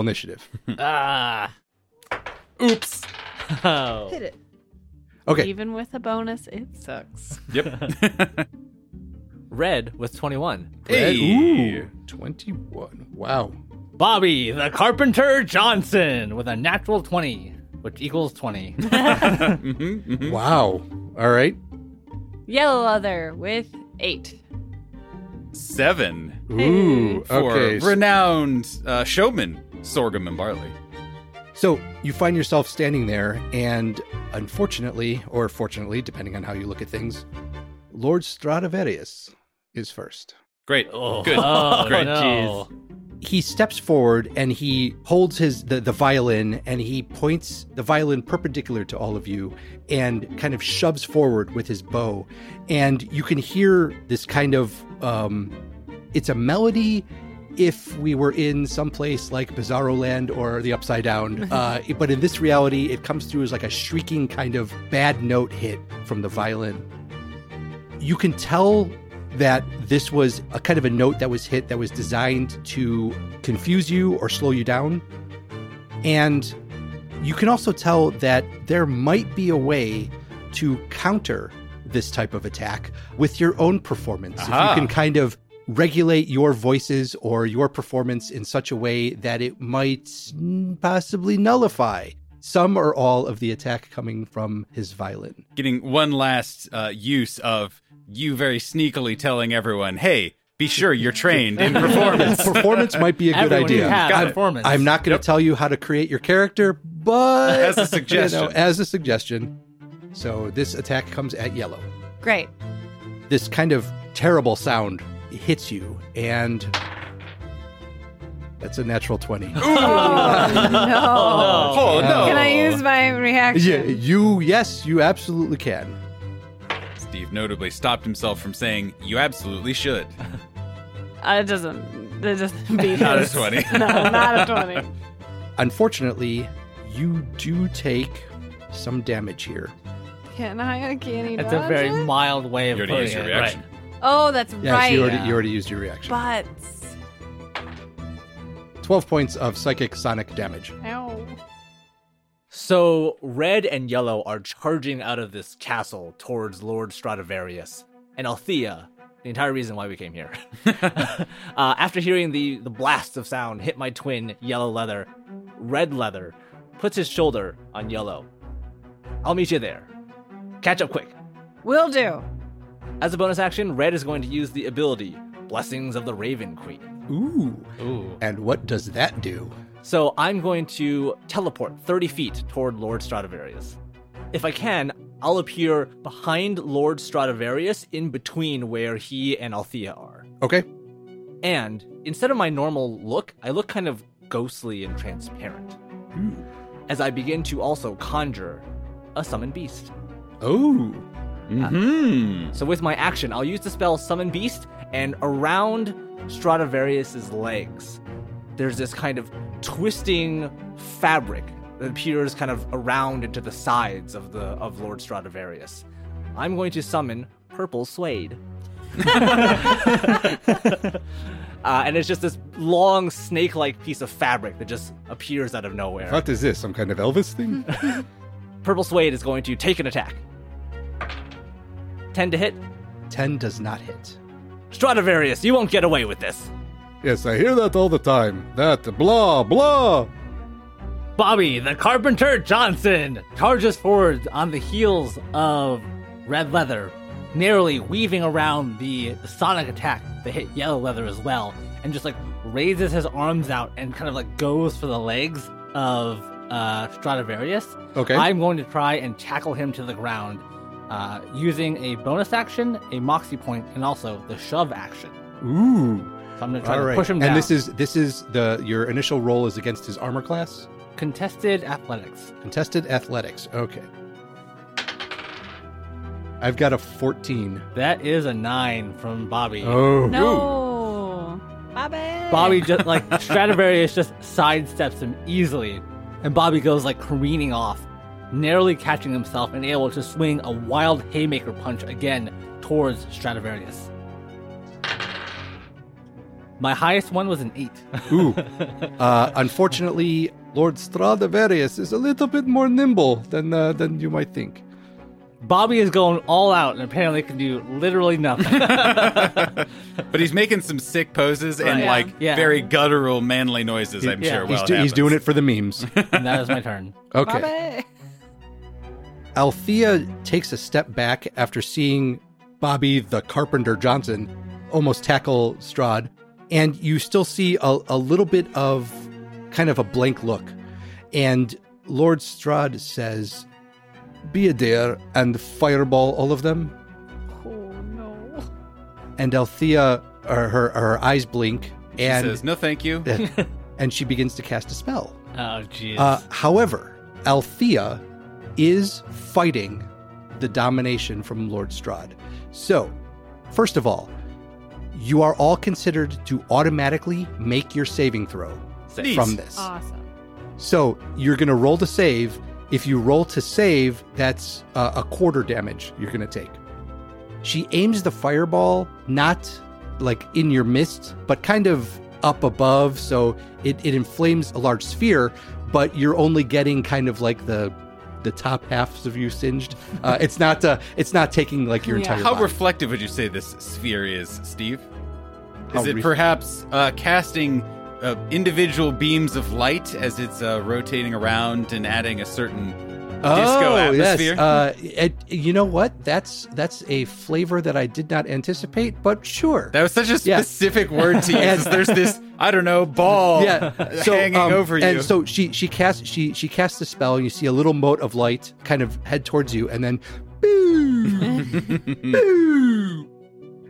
Roll initiative. ah. Oops. Oh. Hit it. Okay. Even with a bonus, it sucks. Yep. Red with 21. Red- hey. Ooh, 21. Wow. Bobby the Carpenter Johnson with a natural 20, which equals 20. Mhm, mhm. Wow. All right. Yellow leather with eight. Seven Ooh. Okay. s- renowned uh, showman Sorghum and Barley. So you find yourself standing there, and unfortunately, or fortunately, depending on how you look at things, Lord Stradivarius is first. Great. Oh, Good. oh, Great. no. He steps forward and he holds his the, the violin and he points the violin perpendicular to all of you and kind of shoves forward with his bow. And you can hear this kind of um it's a melody if we were in some place like Bizarro Land or the Upside Down. Uh, but in this reality, it comes through as like a shrieking kind of bad note hit from the violin. You can tell that this was a kind of a note that was hit that was designed to confuse you or slow you down. And you can also tell that there might be a way to counter this type of attack with your own performance. If you can kind of regulate your voices or your performance in such a way that it might possibly nullify some or all of the attack coming from his violin. Getting one last uh, use of you very sneakily telling everyone, hey, Be sure you're trained in performance. Performance might be a good Everyone idea. has Got it. performance. I'm not going to tell you how to create your character, but As a you suggestion. know, as a suggestion. So this attack comes at yellow. Great. This kind of terrible sound hits you, and that's a natural twenty. no. Oh no! Can I use my reaction? yeah, you. Yes, you absolutely can. Steve notably stopped himself from saying, "You absolutely should." Uh, it doesn't. It doesn't beat Not a 20. No, not a twenty. Unfortunately, you do take some damage here. Can I? Can he? It's a dodge very it? mild way of You already putting used your it. reaction. Right. Oh, that's Yes, right. you already Yeah. you already used your reaction. But Twelve points of psychic sonic damage. ow. So red and yellow are charging out of this castle towards Lord Stradivarius and Althea, the entire reason why we came here. uh, after hearing the, the blast of sound hit my twin, Yellow Leather, Red Leather puts his shoulder on Yellow. I'll meet you there. Catch up quick. Will do. As a bonus action, Red is going to use the ability Blessings of the Raven Queen. Ooh. Ooh. And what does that do? So I'm going to teleport 30 feet toward Lord Stradivarius. If I can, I'll appear behind Lord Stradivarius in between where he and Althea are. Okay. And instead of my normal look, I look kind of ghostly and transparent. As I begin to also conjure a summoned beast. Oh. Hmm. So with my action, I'll use the spell Summon Beast, and around Stradivarius's legs, there's this kind of twisting fabric that appears kind of around into the sides of the of Lord Stradivarius. I'm going to summon Purple Suede. uh, and it's just this long snake-like piece of fabric that just appears out of nowhere. What is this? Some kind of Elvis thing? Purple Suede is going to take an attack. 10 to hit. 10 does not hit. Stradivarius, you won't get away with this. Yes, I hear that all the time. That blah blah. Bobby, the Carpenter Johnson, charges forward on the heels of Red Leather, narrowly weaving around the sonic attack that hit Yellow Leather as well, and just like raises his arms out and kind of like goes for the legs of uh, Stradivarius. Okay. I'm going to try and tackle him to the ground uh, using a bonus action, a moxie point, and also the shove action. Ooh. So I'm going to try All to right. push him down. and this is this is the your initial roll is against his armor class. contested athletics. Contested athletics. Okay. I've got a 14. That is a nine from Bobby. Oh. No. Bobby. Bobby just like Stradivarius just sidesteps him easily, and Bobby goes like careening off, narrowly catching himself and able to swing a wild haymaker punch again towards Stradivarius. My highest one was an eight. Ooh. Uh, unfortunately, Lord Stradivarius is a little bit more nimble than uh, than you might think. Bobby is going all out and apparently can do literally nothing. But he's making some sick poses and Right. like Yeah. very guttural, manly noises. I'm Yeah. sure. He's, do- he's doing it for the memes. and that is my turn. Okay. Bobby. Althea takes a step back after seeing Bobby the Carpenter Johnson almost tackle Strad, and you still see a, a little bit of kind of a blank look. And Lord Strad says, Be a dare and fireball all of them. Oh no. And Althea, or her, her eyes blink, She and, says, "No, thank you." and she begins to cast a spell. Oh, jeez. Uh, however, Althea is fighting the domination from Lord Strahd. So, first of all, you are all considered to automatically make your saving throw Neat. from this. Awesome. So, you're going to roll to save. If you roll to save, that's uh, a quarter damage you're going to take. She aims the fireball not like in your mist, but kind of up above. So it, it inflames a large sphere, but you're only getting kind of like the the top halves of you singed. Uh, it's not uh, it's not taking like your Yeah. entire How body. reflective would you say this sphere is, Steve? How Is it ref- perhaps uh, casting uh, individual beams of light as it's uh, rotating around and adding a certain disco atmosphere. Yes. Uh, it, you know what? That's that's a flavor that I did not anticipate, but sure. that was such a Yeah. specific word to use. And- There's this, I don't know, ball yeah. So hanging um, over you. and so she she casts she she casts a spell. And you see a little mote of light kind of head towards you, and then. boo, boo.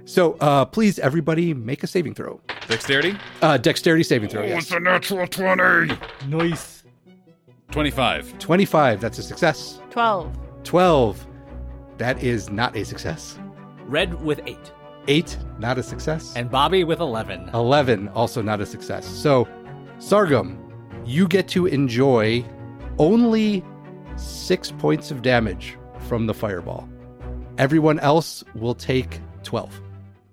So uh, please, everybody, make a saving throw. Dexterity? Uh, dexterity saving throw. Oh, Yes. a natural 20. Nice. 25. Twenty-five. That's a success. 12. Twelve. That is not a success. Red with eight. Eight. Not a success. And Bobby with 11. 11 also not a success so Sorghum you get to enjoy only six points of damage from the fireball everyone else will take 12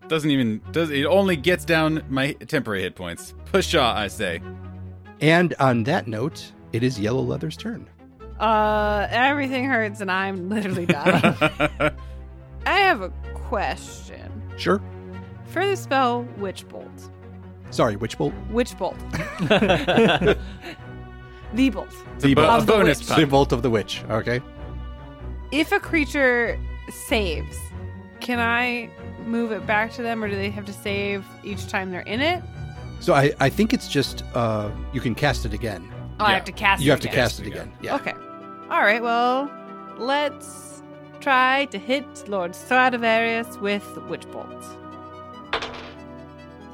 Doesn't even, does it only gets down my temporary hit points. Pshaw, I say. and on that note it is yellow leather's turn Uh, everything hurts and I'm literally dying. I have a question. sure For the spell Witch Bolt. sorry Witch bolt Witch Bolt. The Bolt. The bo- Of the bonus witch. the bolt of the witch okay If a creature saves, can I move it back to them or do they have to save each time they're in it? so i i think it's just uh you can cast it again Oh, I have to cast it you it have to again. cast it again yeah Okay. All right, well, let's try to hit Lord Stradivarius with Witch Bolt.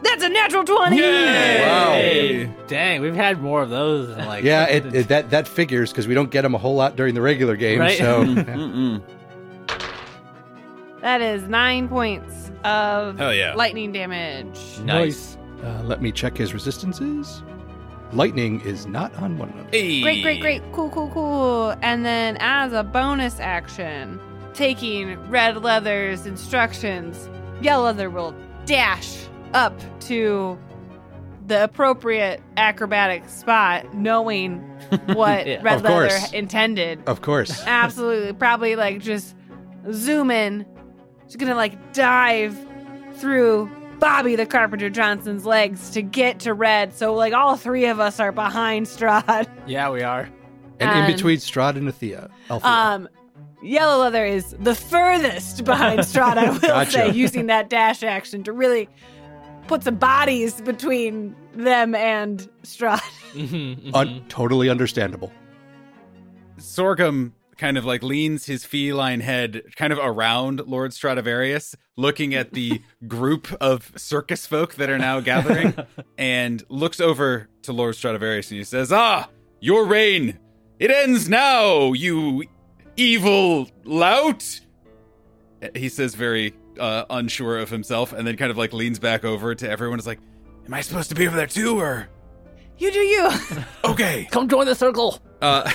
That's a natural 20! Yay! Dang, we've had more of those. Than like yeah it, it- that that figures because we don't get them a whole lot during the regular game Right. so. That is nine points of Hell yeah. lightning damage. nice. Uh, let me check his resistances. Lightning is not on one of them. Hey. Great, great, great. Cool, cool, cool. And then as a bonus action, taking Red Leather's instructions, Yellow Leather will dash up to the appropriate acrobatic spot, knowing what Yeah. Red Of Leather course. intended. Of course. Absolutely. Probably like just zoom in. She's gonna like dive through Bobby the Carpenter Johnson's legs to get to Red. So like all three of us are behind Strahd. Yeah, we are. and in between Strahd and Althea. Althea. Um, Yellow Leather is the furthest behind Strahd, I will Gotcha. say, using that dash action to really put some bodies between them and Strahd. Mhm, Un- mhm. totally understandable. Sorghum kind of like leans his feline head kind of around Lord Stradivarius, looking at the group of circus folk that are now gathering, and looks over to Lord Stradivarius and he says, Ah, your reign, it ends now, you evil lout. He says, very uh, unsure of himself, and then kind of like leans back over to everyone. Is like, Am I supposed to be over there too, or You do you. okay? Come join the circle. Uh,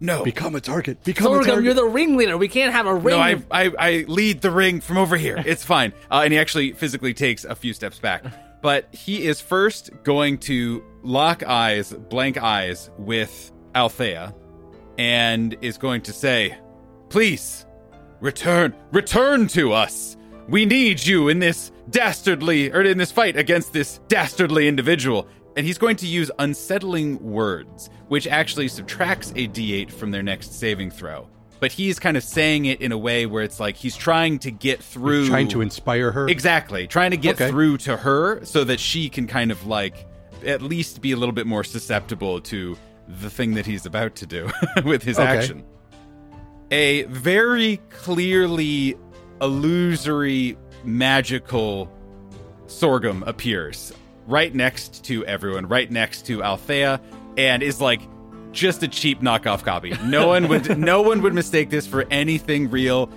no, Become a target. Become a Sorghum, target. you're the ringleader. We can't have a ring. No, I, I I lead the ring from over here. It's fine. Uh, and he actually physically takes a few steps back. But he is first going to lock eyes, blank eyes, with Althea, and is going to say, "Please, return, return to us. We need you in this dastardly, or in this fight against this dastardly individual." And he's going to use unsettling words, which actually subtracts a d8 from their next saving throw. But he's kind of saying it in a way where it's like he's trying to get through. trying to inspire her. Exactly. Trying to get Okay. through to her so that she can kind of like at least be a little bit more susceptible to the thing that he's about to do with his Okay. action. A very clearly illusory magical sorghum appears right next to everyone, right next to Althea, and is like just a cheap knockoff copy. No one would no one would mistake this for anything real.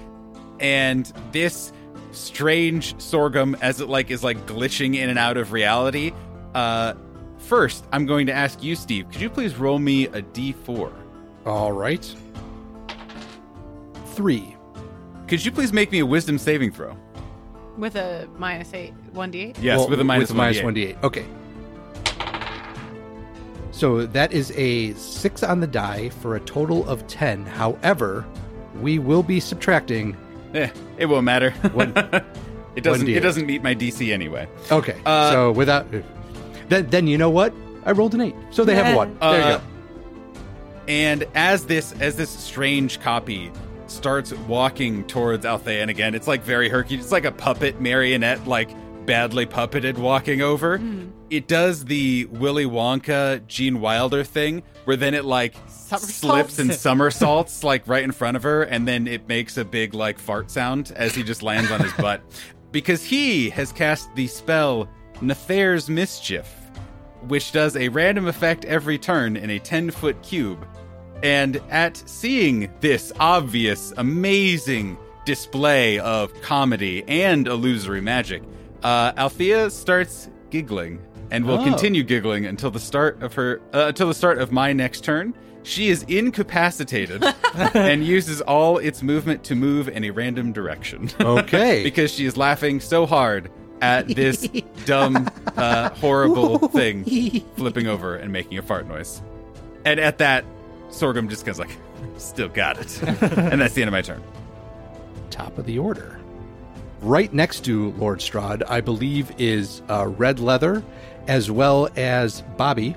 And this strange sorghum as it like is like glitching in and out of reality. Uh first, I'm going to ask you, Steve, could you please roll me a D4? All right. Three. Could you please make me a wisdom saving throw? With a minus eight, 1d8. Yes, Well, with a minus with a minus 1d8. one d eight. Okay. So that is a six on the die for a total of ten. However, we will be subtracting. Eh, it won't matter. One- it doesn't. D8. It doesn't meet my DC anyway. Okay. Uh, so without then, then you know what? I rolled an eight, so they have Yeah. one. There you Uh, go. And as this as this strange copy starts walking towards Althea, and again, it's like very herky. It's like a puppet marionette, like badly puppeted walking over. Hmm. It does the Willy Wonka Gene Wilder thing, where then it like slips and somersaults like right in front of her, and then it makes a big like fart sound as he just lands on his butt. Because he has cast the spell Nathair's Mischief, which does a random effect every turn in a 10 foot cube. And at seeing this obvious, amazing display of comedy and illusory magic, uh, Althea starts giggling and will Oh. continue giggling until the start of her uh, until the start of my next turn. She is incapacitated and uses all its movement to move in a random direction. Okay. because she is laughing so hard at this dumb, uh, horrible thing flipping over and making a fart noise. And at that, Sorghum just goes like, "Still got it," and that's the end of my turn. top of the order. Right next to Lord Strahd, I believe, is uh, Red Leather, as well as Bobby.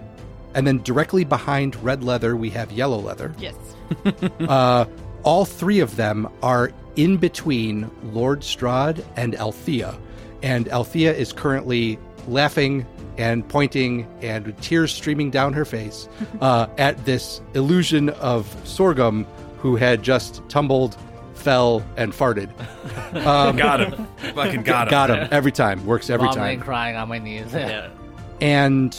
And then directly behind Red Leather, we have Yellow Leather. Yes. Uh, all three of them are in between Lord Strahd and Althea. And Althea is currently laughing and pointing and with tears streaming down her face uh, at this illusion of Sorghum who had just tumbled, fell, and farted. Um, Got him, fucking got him. Got him every time. Works every Vomiting, time. crying on my knees. Yeah. And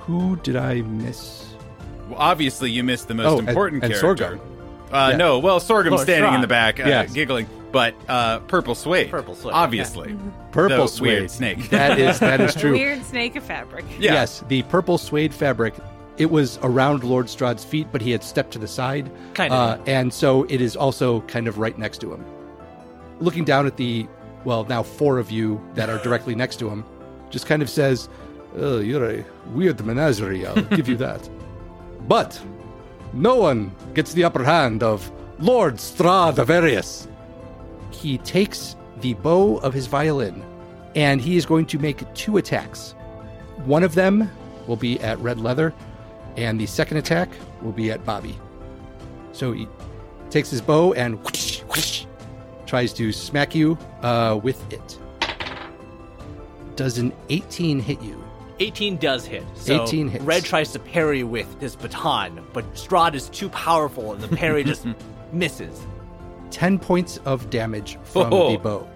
who did I miss? Well, obviously, you missed the most Oh, important and character. Sorghum. Uh, Yeah. No, well, Sorghum Lord standing in the back, uh, Yes. giggling, but uh, Purple Suede. Purple Suede, Obviously. Purple The suede. weird snake. That is that is true. Weird snake of fabric. Yeah. Yes, the purple suede fabric. It was around Lord Strahd's feet, but he had stepped to the side. Kind of. Uh, and so it is also kind of right next to him. Looking down at the, well, now four of you that are directly next to him, just kind of says, oh, You're a weird menagerie, I'll give you that. But no one gets the upper hand of Lord Strahd Avarius. He takes the bow of his violin and he is going to make two attacks. One of them will be at Red Leather, and the second attack will be at Bobby. So he takes his bow and whoosh, whoosh, tries to smack you uh, with it. Does an 18 hit you? 18 does hit. So 18 hits. Red tries to parry with his baton, but Strahd is too powerful and the parry just misses. 10 points of damage from Oh. the bow.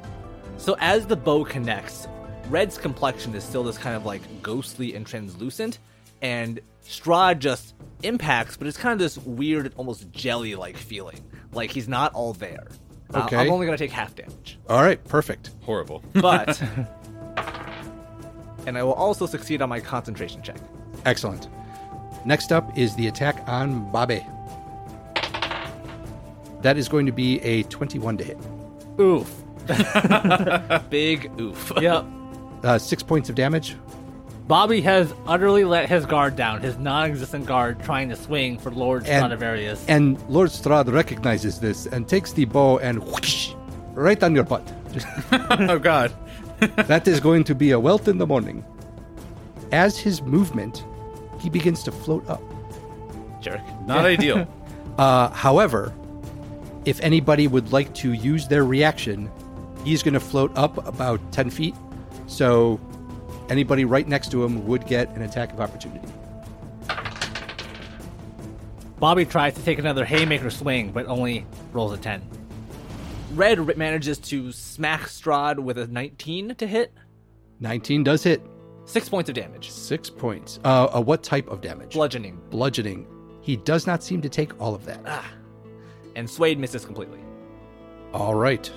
So as the bow connects, Red's complexion is still this kind of like ghostly and translucent, and Strahd just impacts, but it's kind of this weird, almost jelly-like feeling, like he's not all there. Uh, I'm only gonna take half damage, All right, perfect. Horrible. but and I will also succeed on my concentration check. Excellent. Next up is the attack on Babe. That is going to be a 21 to hit. Oof. Big oof. Yep. Uh, six points of damage. Bobby has utterly let his guard down, his non existent guard trying to swing for Lord And- Stradivarius. And Lord Strad recognizes this and takes the bow and whoosh, right on your butt. oh, God. that is going to be a wealth in the morning. As his movement, he begins to float up. Jerk. Not ideal. Uh, however, if anybody would like to use their reaction, he's going to float up about 10 feet. So anybody right next to him would get an attack of opportunity. Bobby tries to take another haymaker swing, but only rolls a 10. Red manages to smack Strahd with a 19 to hit, 19 does hit. six points of damage, Six points. Uh, uh, what type of damage? bludgeoning, Bludgeoning. He does not seem to take all of that. And Suede misses completely. All right.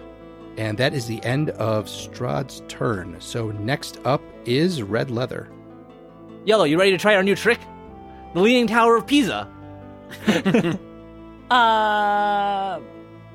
And that is the end of Strahd's turn. So next up is Red Leather. Yellow, you ready to try our new trick? The Leaning Tower of Pisa. Uh,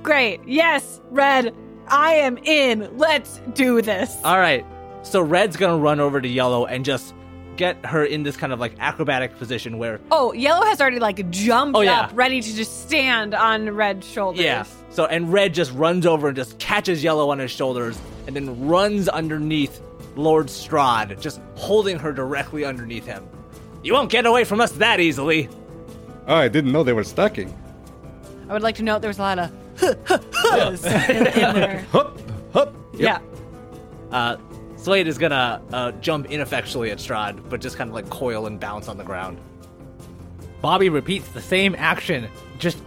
great. Yes, Red. I am in. Let's do this. All right. So Red's gonna run over to Yellow and just get her in this kind of like acrobatic position where, Oh, Yellow has already like jumped Oh, yeah. up, ready to just stand on Red's shoulders. yeah. So and Red just runs over and just catches Yellow on his shoulders and then runs underneath Lord Strahd, just holding her directly underneath him. You won't get away from us that easily. Oh, I didn't know they were stacking. I would like to note there was a lot of in, in there. Hup, hup. Yeah. Uh, Slade is gonna uh, jump ineffectually at Strahd, but just kind of like coil and bounce on the ground. Bobby repeats the same action, just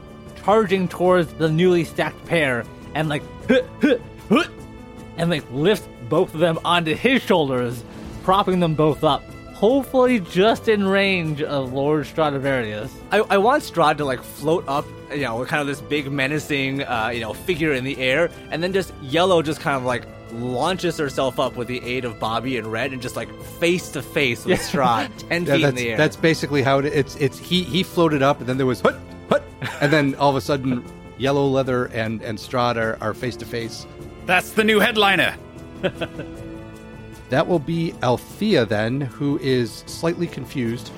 charging towards the newly stacked pair and like and like lifts both of them onto his shoulders, propping them both up. Hopefully, just in range of Lord Stradivarius. I, I want Strahd to like float up, you know, kind of this big menacing, uh, you know, figure in the air, and then just Yellow just kind of like launches herself up with the aid of Bobby and Red, and just like face to face with Strahd, ten Yeah, feet in that's, the air. that's basically how it, it's. It's he he floated up, and then there was hut hut, and then all of a sudden, yellow leather and and Strahd are are face to face. That's the new headliner. That will be Althea then, who is slightly confused.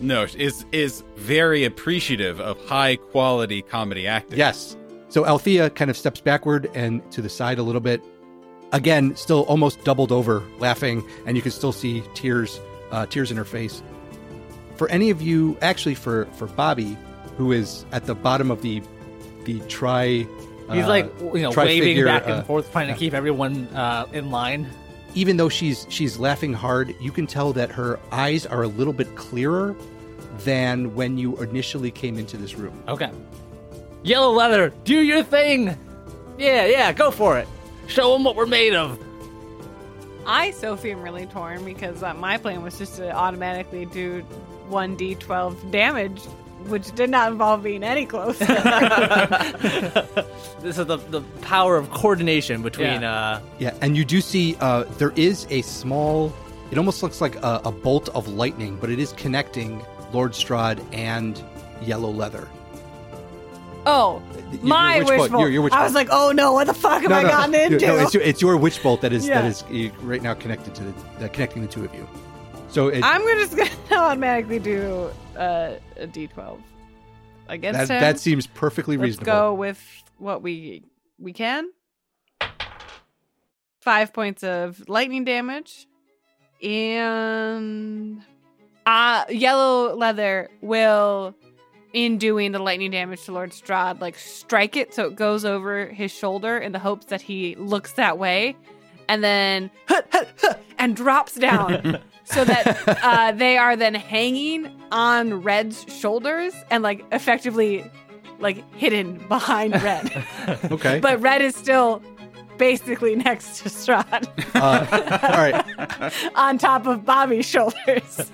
No, is is very appreciative of high quality comedy acting. Yes. So Althea kind of steps backward and to the side a little bit. Again, still almost doubled over, laughing, and you can still see tears, uh, tears in her face. For any of you, actually, for for Bobby, who is at the bottom of the the tri, He's uh, like you know waving back and uh, forth, trying to keep everyone uh, in line. even though she's she's laughing hard, you can tell that her eyes are a little bit clearer than when you initially came into this room. Okay. Yellow leather, do your thing. yeah, yeah, go for it. Show them what we're made of. I still feel really torn because uh, my plan was just to automatically do 1d12 damage, which did not involve being any closer. This is the the power of coordination between Yeah. uh Yeah, and you do see uh, there is a small. It almost looks like a, a bolt of lightning, but it is connecting Lord Strahd and Yellow Leather. Oh, my wish bolt- bolt. your- your witch I was like, oh no, what the fuck have I gotten into? No, it's, your, it's your witch bolt that is Yeah. that is right now connected to the uh, connecting the two of you. So it, I'm gonna just gonna automatically do uh, a d12 against that him. that seems perfectly Let's reasonable. go with what we we can. Five points of lightning damage, and uh yellow leather will, in doing the lightning damage to Lord Strahd, like strike it so it goes over his shoulder in the hopes that he looks that way, and then and drops down. So that uh, they are then hanging on Red's shoulders and like effectively like hidden behind Red. Okay. but Red is still basically next to Strahd uh, all right. on top of Bobby's shoulders.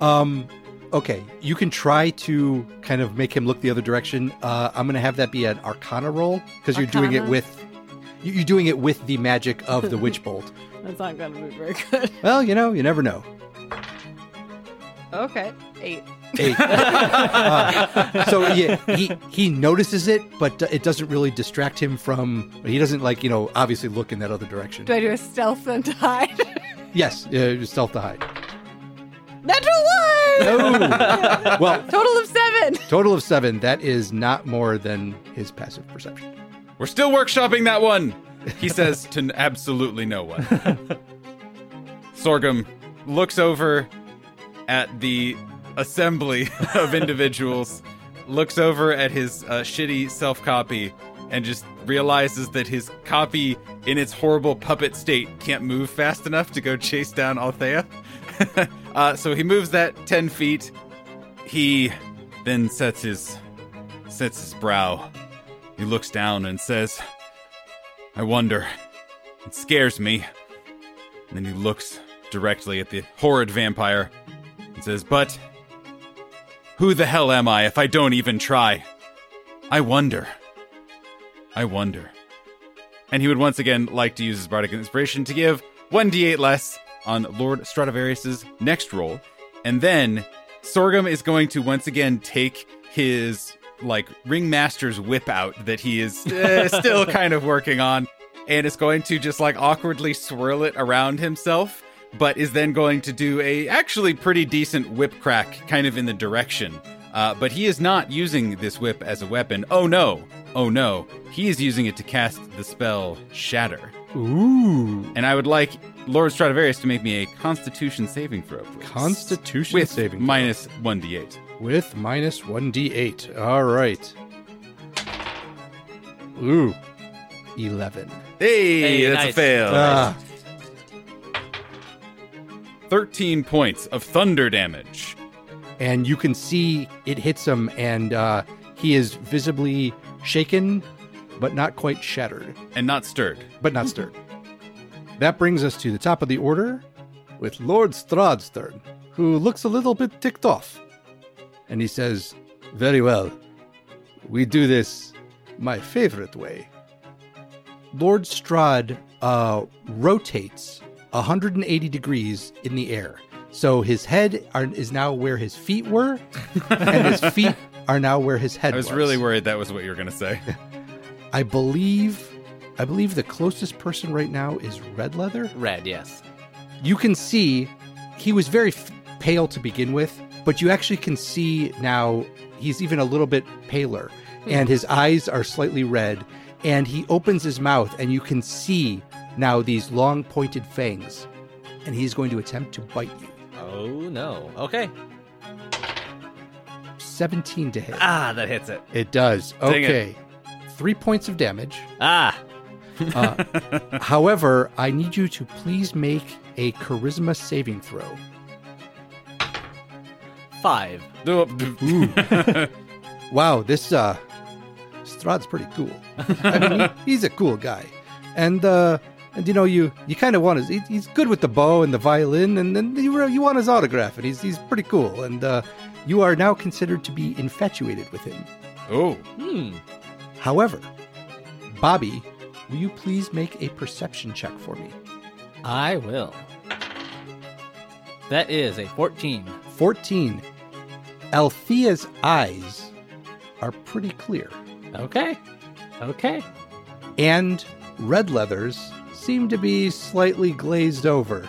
Um, okay, you can try to kind of make him look the other direction. Uh, I'm going to have that be an Arcana roll because you're doing it with you- you're doing it with the magic of the witch bolt. That's not going to be very good. Well, you know, you never know. Okay. Eight. Eight. Uh, so yeah, he he notices it, but it doesn't really distract him from. He doesn't like you know obviously look in that other direction. Do I do a stealth and to hide? yes, uh, stealth to hide. Natural one! No. well, Total of seven. total of seven. That is not more than his passive perception. We're still workshopping that one. He says to absolutely no one. Sorghum looks over at the assembly of individuals, looks over at his uh, shitty self copy, and just realizes that his copy, in its horrible puppet state, can't move fast enough to go chase down Althea. uh, so he moves that 10 feet. He then sets his sets his brow. He looks down and says, I wonder. It scares me. And then he looks directly at the horrid vampire and says, But who the hell am I if I don't even try? I wonder. I wonder. And he would once again like to use his bardic inspiration to give 1d8 less on Lord Stradivarius's next roll. And then Sorghum is going to once again take his like ringmaster's whip out that he is uh, still kind of working on and is going to just like awkwardly swirl it around himself but is then going to do a actually pretty decent whip crack kind of in the direction uh, but he is not using this whip as a weapon oh no oh no he is using it to cast the spell shatter Ooh, and i would like lord stradivarius to make me a constitution saving throw please Constitution with saving throw. minus 1d8 with minus 1d8. All right. Ooh, 11. Hey, Hey, that's a nice. fail. Ah, 13 points of thunder damage. and you can see it hits him, and uh, he is visibly shaken, but not quite shattered, And not stirred. but not stirred. That brings us to the top of the order with Lord Strahd's turn, who looks a little bit ticked off. And he says, Very well. We do this my favorite way. Lord Strahd uh, rotates 180 degrees in the air. So his head are, is now where his feet were, and his feet are now where his head I was was. really worried that was what you were going to say. I believe, I believe the closest person right now is Red Leather. Red, yes. You can see he was very f- pale to begin with, but you actually can see now he's even a little bit paler, hmm. and his eyes are slightly red, and he opens his mouth, and you can see now these long pointed fangs, and he's going to attempt to bite you. Oh no. Okay. 17 to hit. Ah, that hits it. It does. Dang it. Okay. Three points of damage. Ah. Uh, however, I need you to please make a charisma saving throw. Five. Wow, this uh Strahd's pretty cool. I mean, he- he's a cool guy, and uh, and you know you you kind of want his. he- He's good with the bow and the violin, and then you you want his autograph, and he's he's pretty cool, and uh, you are now considered to be infatuated with him. oh, Hmm. However, Bobby, will you please make a perception check for me? I will. That is a 14. 14. Althea's eyes are pretty clear, Okay. Okay. and Red Leather's seem to be slightly glazed over.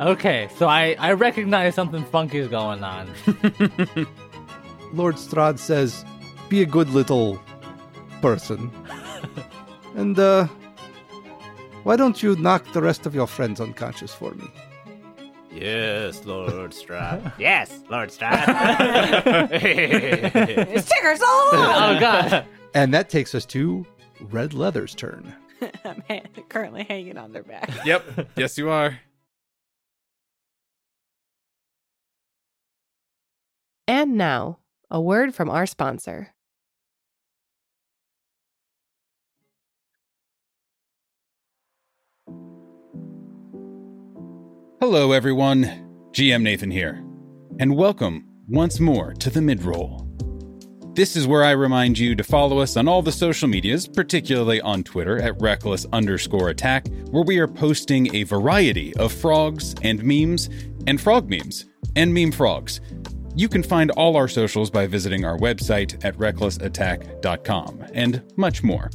Okay. So I, I recognize something funky is going on. Lord Strahd says, Be a good little person. and, uh, why don't you knock the rest of your friends unconscious for me? Yes, Lord Strahd. yes, Lord Strahd. It's stickers all over. oh god. And that takes us to Red Leather's turn. I'm currently hanging on their back. yep. Yes, you are. And now, a word from our sponsor. Hello, everyone. GM Nathan here, and welcome once more to the midroll. This is where I remind you to follow us on all the social medias, particularly on Twitter at reckless underscore attack, where we are posting a variety of frogs and memes, and frog memes, and meme frogs. You can find all our socials by visiting our website at recklessattack.com, and much more.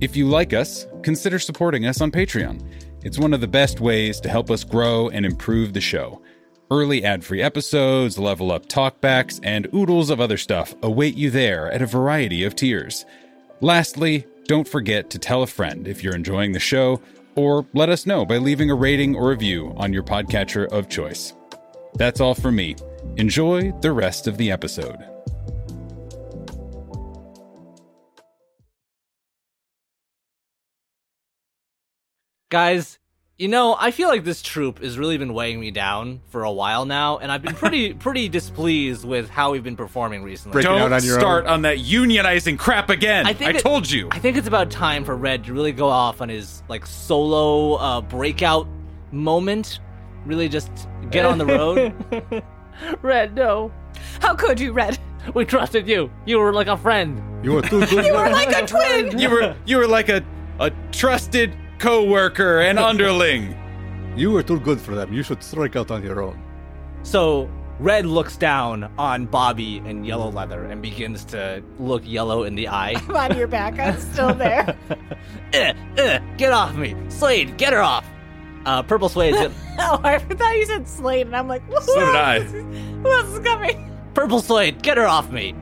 If you like us, consider supporting us on Patreon. It's one of the best ways to help us grow and improve the show. Early ad free episodes, level up talkbacks, and oodles of other stuff await you there at a variety of tiers. Lastly, don't forget to tell a friend if you're enjoying the show, or let us know by leaving a rating or review on your podcatcher of choice. That's all from me. Enjoy the rest of the episode. Guys, you know, I feel like this troupe has really been weighing me down for a while now, and I've been pretty pretty displeased with how we've been performing recently. Breaking Don't out on your start own. on that unionizing crap again. I I, it- told you. I think it's about time for Red to really go off on his like solo uh, breakout moment. Really, just get on the road. Red, no. How could you, Red? We trusted you. You were like a friend. You are too good. You were like a twin. you were you were like a a trusted coworker and underling. you were too good for them. You should strike out on your own. So Red looks down on Bobby and Yellow Leather and begins to look Yellow in the eye. I'm on your back. I'm still there. eh, eh, get off me, Slade, get her off. Uh, Purple Slade's oh, I thought you said Slade, and I'm like, who So did I. is- Who else is coming? Purple Slade, get her off me.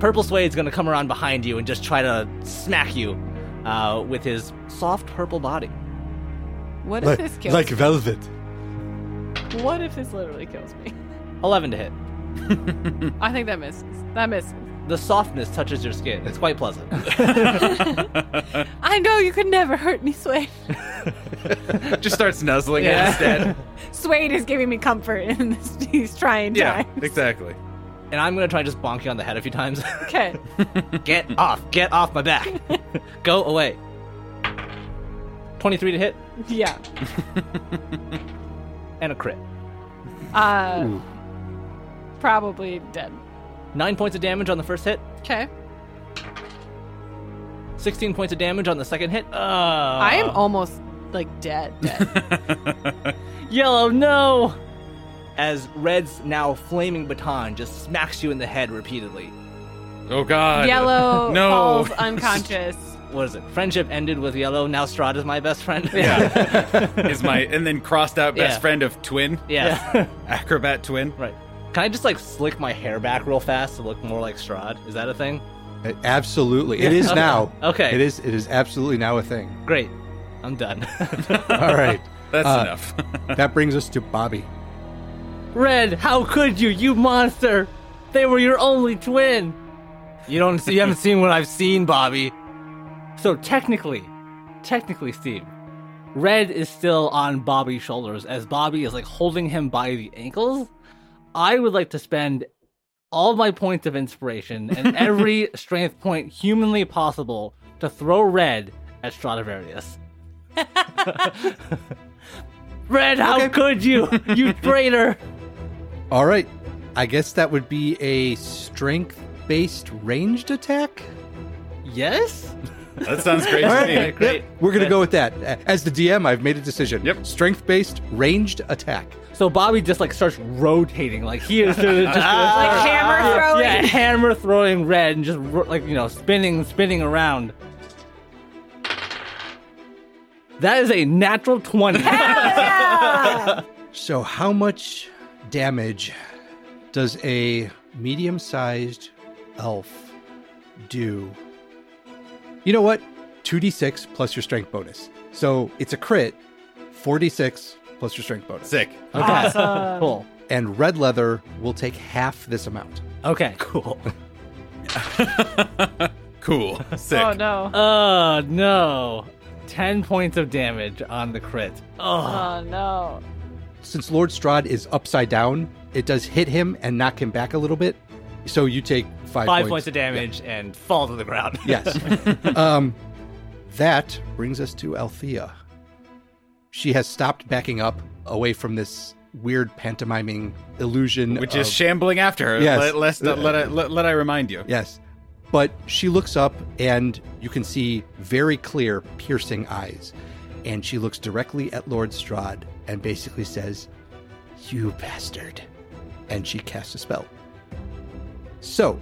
Purple Slade's gonna come around behind you and just try to smack you uh, with his soft purple body. What if this kills velvet. me? Velvet. What if this literally kills me? 11 to hit. I think that misses. That misses. The softness touches your skin. It's quite pleasant. I know you could never hurt me, Suede. Just starts nuzzling it Yeah. instead. Suede is giving me comfort in this, these trying to. Yeah, times. exactly. and I'm gonna try just bonk you on the head a few times. Okay. get off! Get off my back! Go away. Twenty-three to hit Yeah. and a crit. Uh, probably dead. Nine points of damage on the first hit. Okay. 16 points of damage on the second hit. Uh, I am almost like dead. Dead. Yellow, no! As Red's now flaming baton just smacks you in the head repeatedly. Oh God. Yellow No. falls unconscious. What is it? Friendship ended with Yellow. Now Strahd is my best friend. Yeah. Is my and then crossed out best Yeah. friend of twin yeah. acrobat twin. right. Can I just like slick my hair back real fast to look more like Strahd? Is that a thing? Absolutely. It is now. Okay. It is it is absolutely now a thing. Great. I'm done. All right. That's Uh, enough. That brings us to Bobby. Red, how could you, you monster? They were your only twin. you don't see, you haven't seen what I've seen, Bobby. So technically, technically, Steve, Red is still on Bobby's shoulders as Bobby is like holding him by the ankles. I would like to spend all my points of inspiration and every strength point humanly possible to throw Red at Stradivarius. Red, how Okay. could you, you traitor? All right. I guess that would be a strength based ranged attack. Yes? that sounds great to right. me. Okay, great. Yep, We're going to go with that. As the DM, I've made a decision. Yep. Strength based ranged attack. So Bobby just like starts rotating, like he is just gonna like hammer throwing. Yeah, hammer throwing red and just like you know spinning, spinning around. That is a natural twenty. So, how much damage does a medium sized elf do? You know what? 2d6 plus your strength bonus. So, it's a crit, 4d6 plus your strength bonus. Sick. Awesome. cool. And red leather will take half this amount. Okay, cool. Cool. Oh, Sick. Oh no. Oh no, ten points of damage on the crit. Oh, Oh no. Since Lord Strahd is upside down, it does hit him and knock him back a little bit. So, you take five, Five points of damage and fall to the ground. Yes. um, that brings us to Althea. She has stopped backing up away from this weird pantomiming illusion. Which is shambling after her. Yes. Let, let's- let, let, let I remind you. Yes. But she looks up and you can see very clear, piercing eyes. And she looks directly at Lord Strahd and basically says, You bastard. And she casts a spell. So,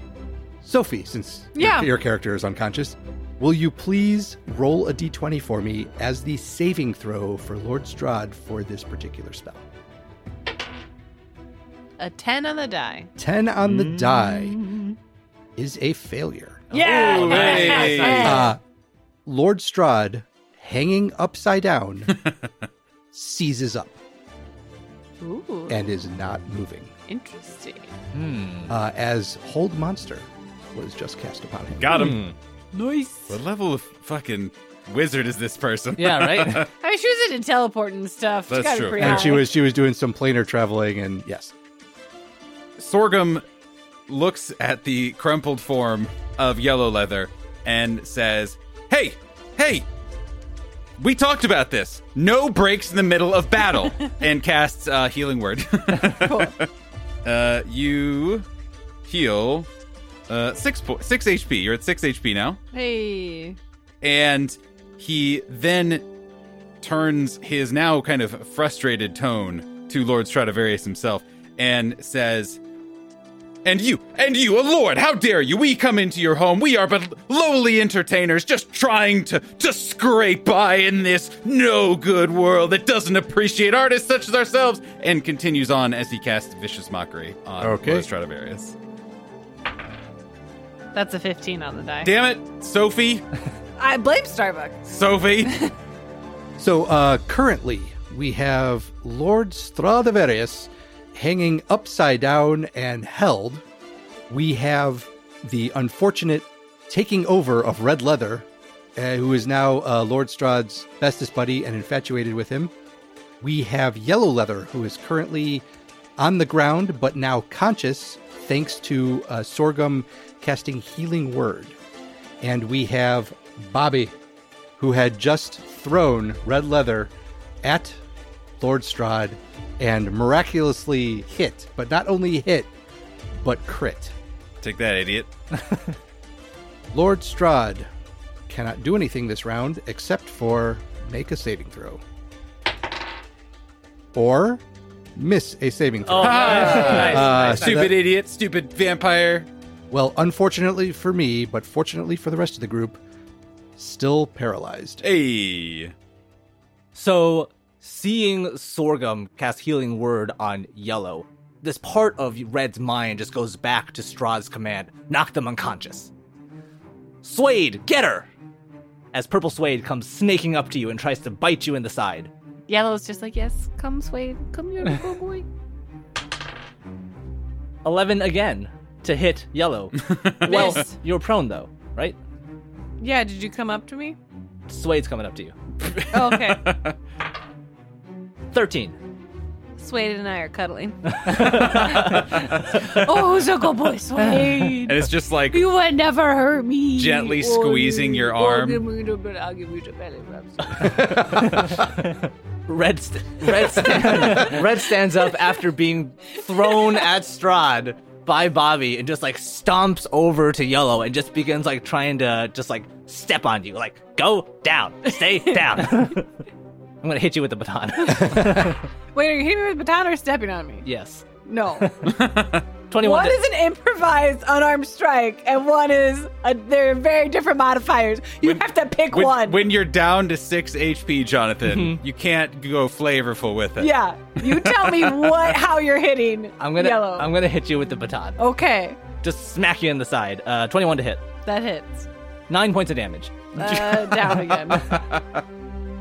Sophie, since your- Yeah. your, character is unconscious, will you please roll a d20 for me as the saving throw for Lord Strahd for this particular spell? A 10 on the die. 10 on the die mm. Is a failure. Yeah. Ooh, hey. Uh, Lord Strahd, hanging upside down, seizes up Ooh. and is not moving. Interesting. Hmm. Uh, as Hold Monster was just cast upon him. Got him. Nice. What level of fucking wizard is this person? Yeah, right. I mean, she was into teleport and stuff. She That's gotta be true. pretty And she was she was doing some planar traveling, and yes, Sorghum looks at the crumpled form of yellow leather and says, Hey, hey, we talked about this. No breaks in the middle of battle. and casts uh, healing word. Cool. uh, you heal uh, six, po- six HP. You're at six HP now. Hey. And he then turns his now kind of frustrated tone to Lord Stradivarius himself and says, And you, and you, a lord, how dare you? We come into your home. We are but lowly entertainers, just trying to, to scrape by in this no good world that doesn't appreciate artists such as ourselves. And continues on as he casts vicious mockery on Okay. Lord Stradivarius. That's a 15 on the die. Damn it, Sophie, I blame Starbucks. Sophie. So uh, currently we have Lord Stradivarius hanging upside down and held, we have the unfortunate taking over of Red Leather, uh, who is now uh, Lord Strahd's bestest buddy and infatuated with him. We have Yellow Leather, who is currently on the ground but now conscious thanks to uh, Sorghum casting Healing Word. And we have Bobby, who had just thrown Red Leather at Lord Strahd and miraculously hit, but not only hit, but crit. Take that, idiot. Lord Strahd cannot do anything this round except for make a saving throw. Or miss a saving throw. Oh, nice. Uh, so Stupid that- idiot, stupid vampire. well, unfortunately for me, but fortunately for the rest of the group, still paralyzed. Hey. So, seeing Sorghum cast Healing Word on Yellow, this part of Red's mind just goes back to Strahd's command knock them unconscious. Suede, get her! As Purple Suede comes snaking up to you and tries to bite you in the side. Yellow's just like, yes, come, Suede. Come here, little boy. 11 again to hit Yellow. well, you're prone though, right? Yeah, did you come up to me? Suede's coming up to you. Oh, okay. 13. Suede and I are cuddling. oh, so good boy, Suede. And it's just like You would never hurt me. Gently oh, squeezing your arm. Oh, give me the bit- I'll give you the belly rubs. Red, st- Red, stand- Red stands up after being thrown at Strahd by Bobby and just like stomps over to Yellow and just begins like trying to just like step on you. Like, go down, stay down. I'm gonna hit you with the baton. Wait, are you hitting me with a baton or stepping on me? yes. No. 21. One to- is an improvised unarmed strike, and one is a, they're very different modifiers. You When- have to pick when, one. when you're down to six HP, Jonathan, you can't go flavorful with it. yeah, you tell me what how you're hitting. I'm gonna yellow. I'm gonna hit you with the baton. okay, Just smack you in the side. Uh, 21 to hit. that hits. Nine points of damage. Uh, down again.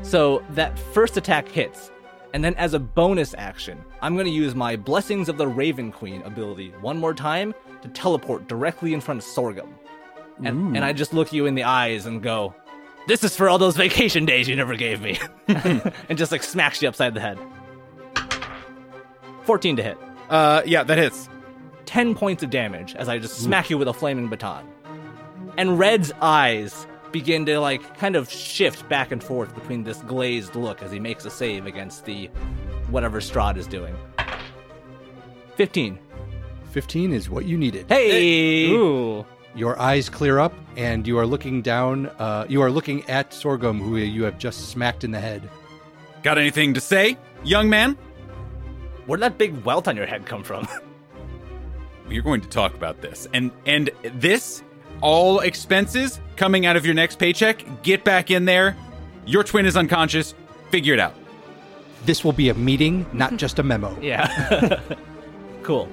So that first attack hits, and then as a bonus action, I'm going to use my Blessings of the Raven Queen ability one more time to teleport directly in front of Sorghum. And, and I just look you in the eyes and go, This is for all those vacation days you never gave me. and just like smacks you upside the head. 14 to hit. Uh, yeah, that hits. 10 points of damage as I just smack you with a flaming baton. And Red's eyes begin to like kind of shift back and forth between this glazed look as he makes a save against the whatever Strahd is doing. 15. 15 is what you needed. Hey! Ooh. Your eyes clear up, and you are looking down. Uh, you are looking at Sorghum, who you have just smacked in the head. Got anything to say, young man? Where'd that big welt on your head come from? We're going to talk about this. And and this all expenses coming out of your next paycheck. Get back in there. Your twin is unconscious. Figure it out. This will be a meeting, not just a memo. yeah. cool.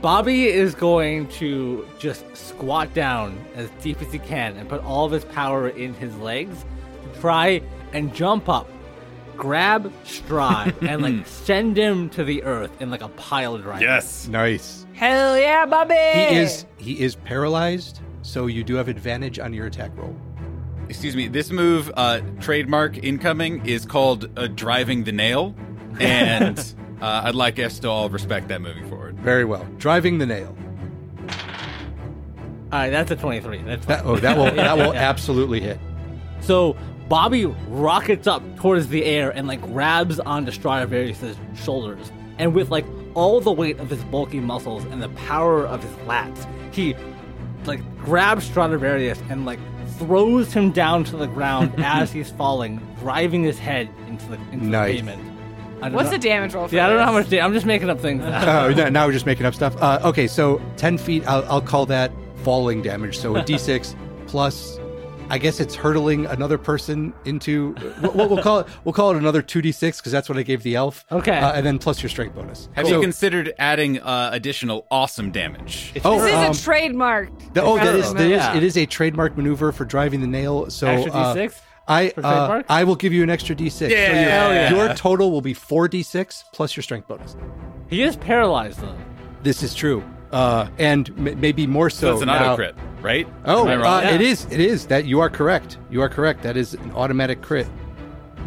Bobby is going to just squat down as deep as he can and put all of his power in his legs to try and jump up, grab Strahd, and like send him to the earth in like a pile driver. Yes. Nice. Hell yeah, Bobby! He is he is paralyzed, so you do have advantage on your attack roll. Excuse me. This move, uh, trademark incoming, is called uh, driving the nail, and uh, I'd like us to all respect that moving forward. Very well. Driving the nail. All right, that's a 23. That's That oh that will that will absolutely hit. So Bobby rockets up towards the air and like grabs onto Stradivarius' shoulders, and with like all the weight of his bulky muscles and the power of his lats, he like grabs Stradivarius and like throws him down to the ground as he's falling, driving his head into the into Nice. the pavement. What's know- the damage roll for Yeah, I don't know how much. Da- I'm just making up things. Oh, no, now we're just making up stuff. Uh, okay, so ten feet. I'll, I'll call that falling damage. So a d6 plus. I guess it's hurtling another person into. We'll, we'll call it. We'll call it another two d6 because that's what I gave the elf. Okay. uh, and then plus your strength bonus. Have So- you considered adding uh, additional awesome damage? Oh, This is um, a trademark. the- oh, that is, that is yeah. it is a trademark maneuver for driving the nail. So Extra uh, D6 I uh. I will give you an extra d6. So Yeah. your, Hell yeah. your total will be four d6 plus your strength bonus. He is paralyzed though. This is true. Uh, and m- maybe more so. So it's an now- auto crit, right? Oh, Am I uh, wrong? it is. It is. That you are correct. You are correct. That is an automatic crit.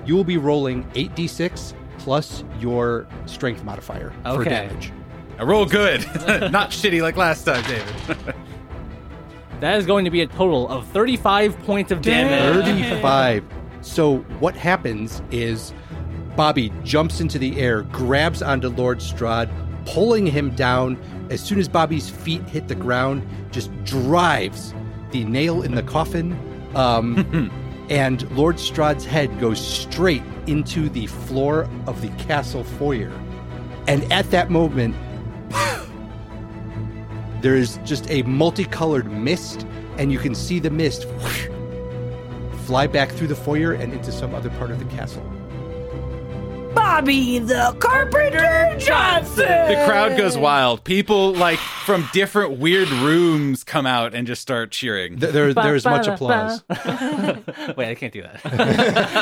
You will be rolling 8d6 plus your strength modifier for damage. I roll good, not shitty like last time, David. That is going to be a total of 35 points of damage. 35. So what happens is Bobby jumps into the air, grabs onto Lord Strahd, pulling him down. As soon as Bobby's feet hit the ground, just drives the nail in the coffin. Um, and Lord Strahd's head goes straight into the floor of the castle foyer. And at that moment, there is just a multicolored mist, and you can see the mist fly back through the foyer and into some other part of the castle. Bobby the Carpenter Johnson. The crowd goes wild. People like from different weird rooms come out and just start cheering. Th- There, there is much applause. Wait, I can't do that.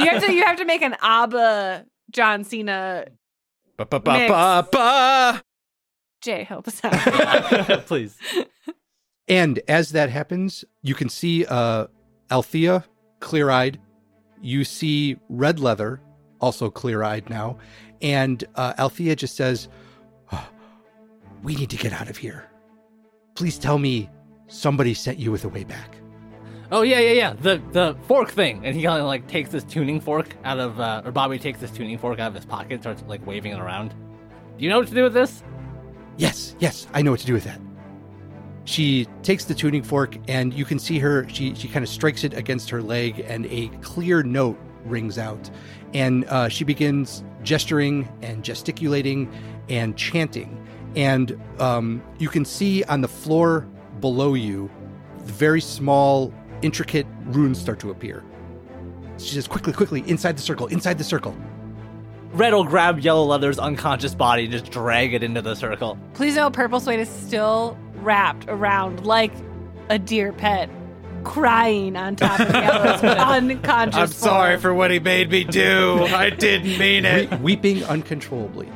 you have to you have to make an ABBA John Cena. Ba ba ba ba ba. Jay, help us out. Please. And as that happens, you can see uh, Althea clear eyed. You see Red Leather also clear eyed now. And uh, Althea just says, "Oh, We need to get out of here. Please tell me somebody sent you with a way back. Oh yeah, yeah, yeah. The the fork thing, and he kind of like takes this tuning fork out of, uh, or Bobby takes this tuning fork out of his pocket, and starts like waving it around. Do you know what to do with this? Yes, yes, I know what to do with that. She takes the tuning fork and you can see her she she kind of strikes it against her leg and a clear note rings out and uh, she begins gesturing and gesticulating and chanting. And um, you can see on the floor below you the very small intricate runes start to appear. She says quickly quickly inside the circle inside the circle. Red will grab Yellow Leather's unconscious body and just drag it into the circle. Please know Purple Suede is still wrapped around like a deer pet, crying on top of Yellow's unconscious. I'm sorry form. for what he made me do. I didn't mean it. we- weeping uncontrollably.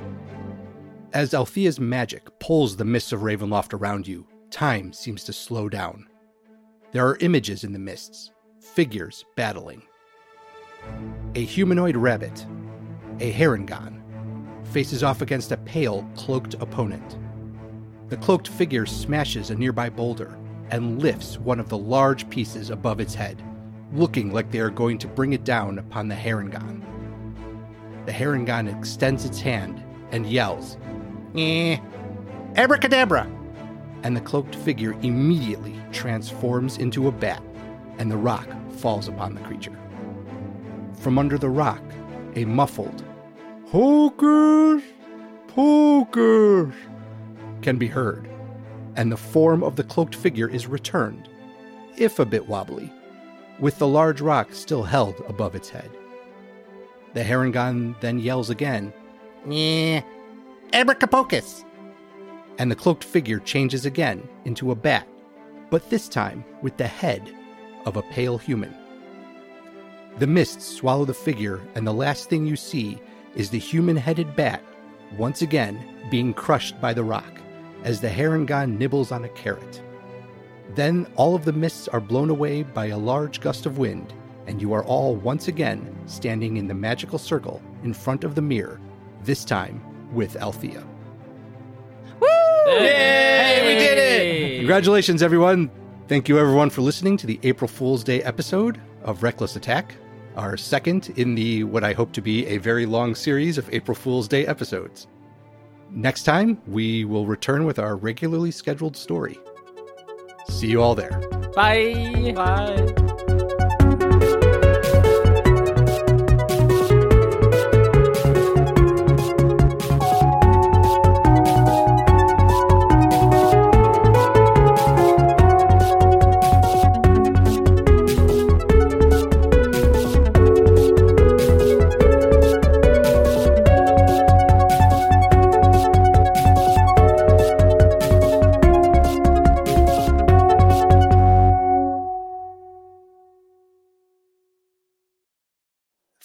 As Althea's magic pulls the mists of Ravenloft around you, time seems to slow down. There are images in the mists, figures battling. A humanoid rabbit, a Harengon, faces off against a pale, cloaked opponent. The cloaked figure smashes a nearby boulder and lifts one of the large pieces above its head, looking like they are going to bring it down upon the Harengon. The Harengon extends its hand and yells, Eh, abracadabra! And the cloaked figure immediately transforms into a bat, and the rock falls upon the creature. From under the rock, a muffled, Hocus Pocus, can be heard, and the form of the cloaked figure is returned, if a bit wobbly, with the large rock still held above its head. The Harengon then yells again, Eh, abracapocus! And the cloaked figure changes again into a bat, but this time with the head of a pale human. The mists swallow the figure, and the last thing you see is the human headed bat, once again being crushed by the rock, as the Harengon nibbles on a carrot. Then all of the mists are blown away by a large gust of wind, and you are all once again standing in the magical circle in front of the mirror, this time with Althea. Woo! Yay, we did it! Congratulations, everyone! Thank you, everyone, for listening to the April Fool's Day episode of Reckless Attack, our second in the what I hope to be a very long series of April Fool's Day episodes. Next time, we will return with our regularly scheduled story. See you all there. Bye. Bye.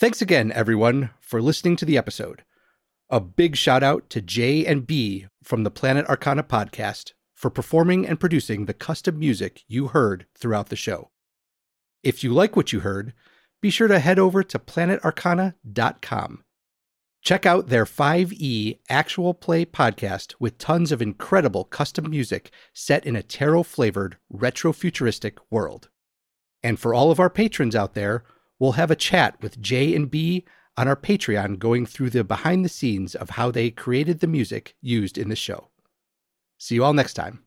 Thanks again, everyone, for listening to the episode. A big shout out to J and B from the Planet Arcana podcast for performing and producing the custom music you heard throughout the show. If you like what you heard, be sure to head over to planetarcana.com. Check out their 5e actual play podcast with tons of incredible custom music set in a tarot flavored retro futuristic world. And for all of our patrons out there, we'll have a chat with J and B on our Patreon going through the behind the scenes of how they created the music used in the show. See you all next time.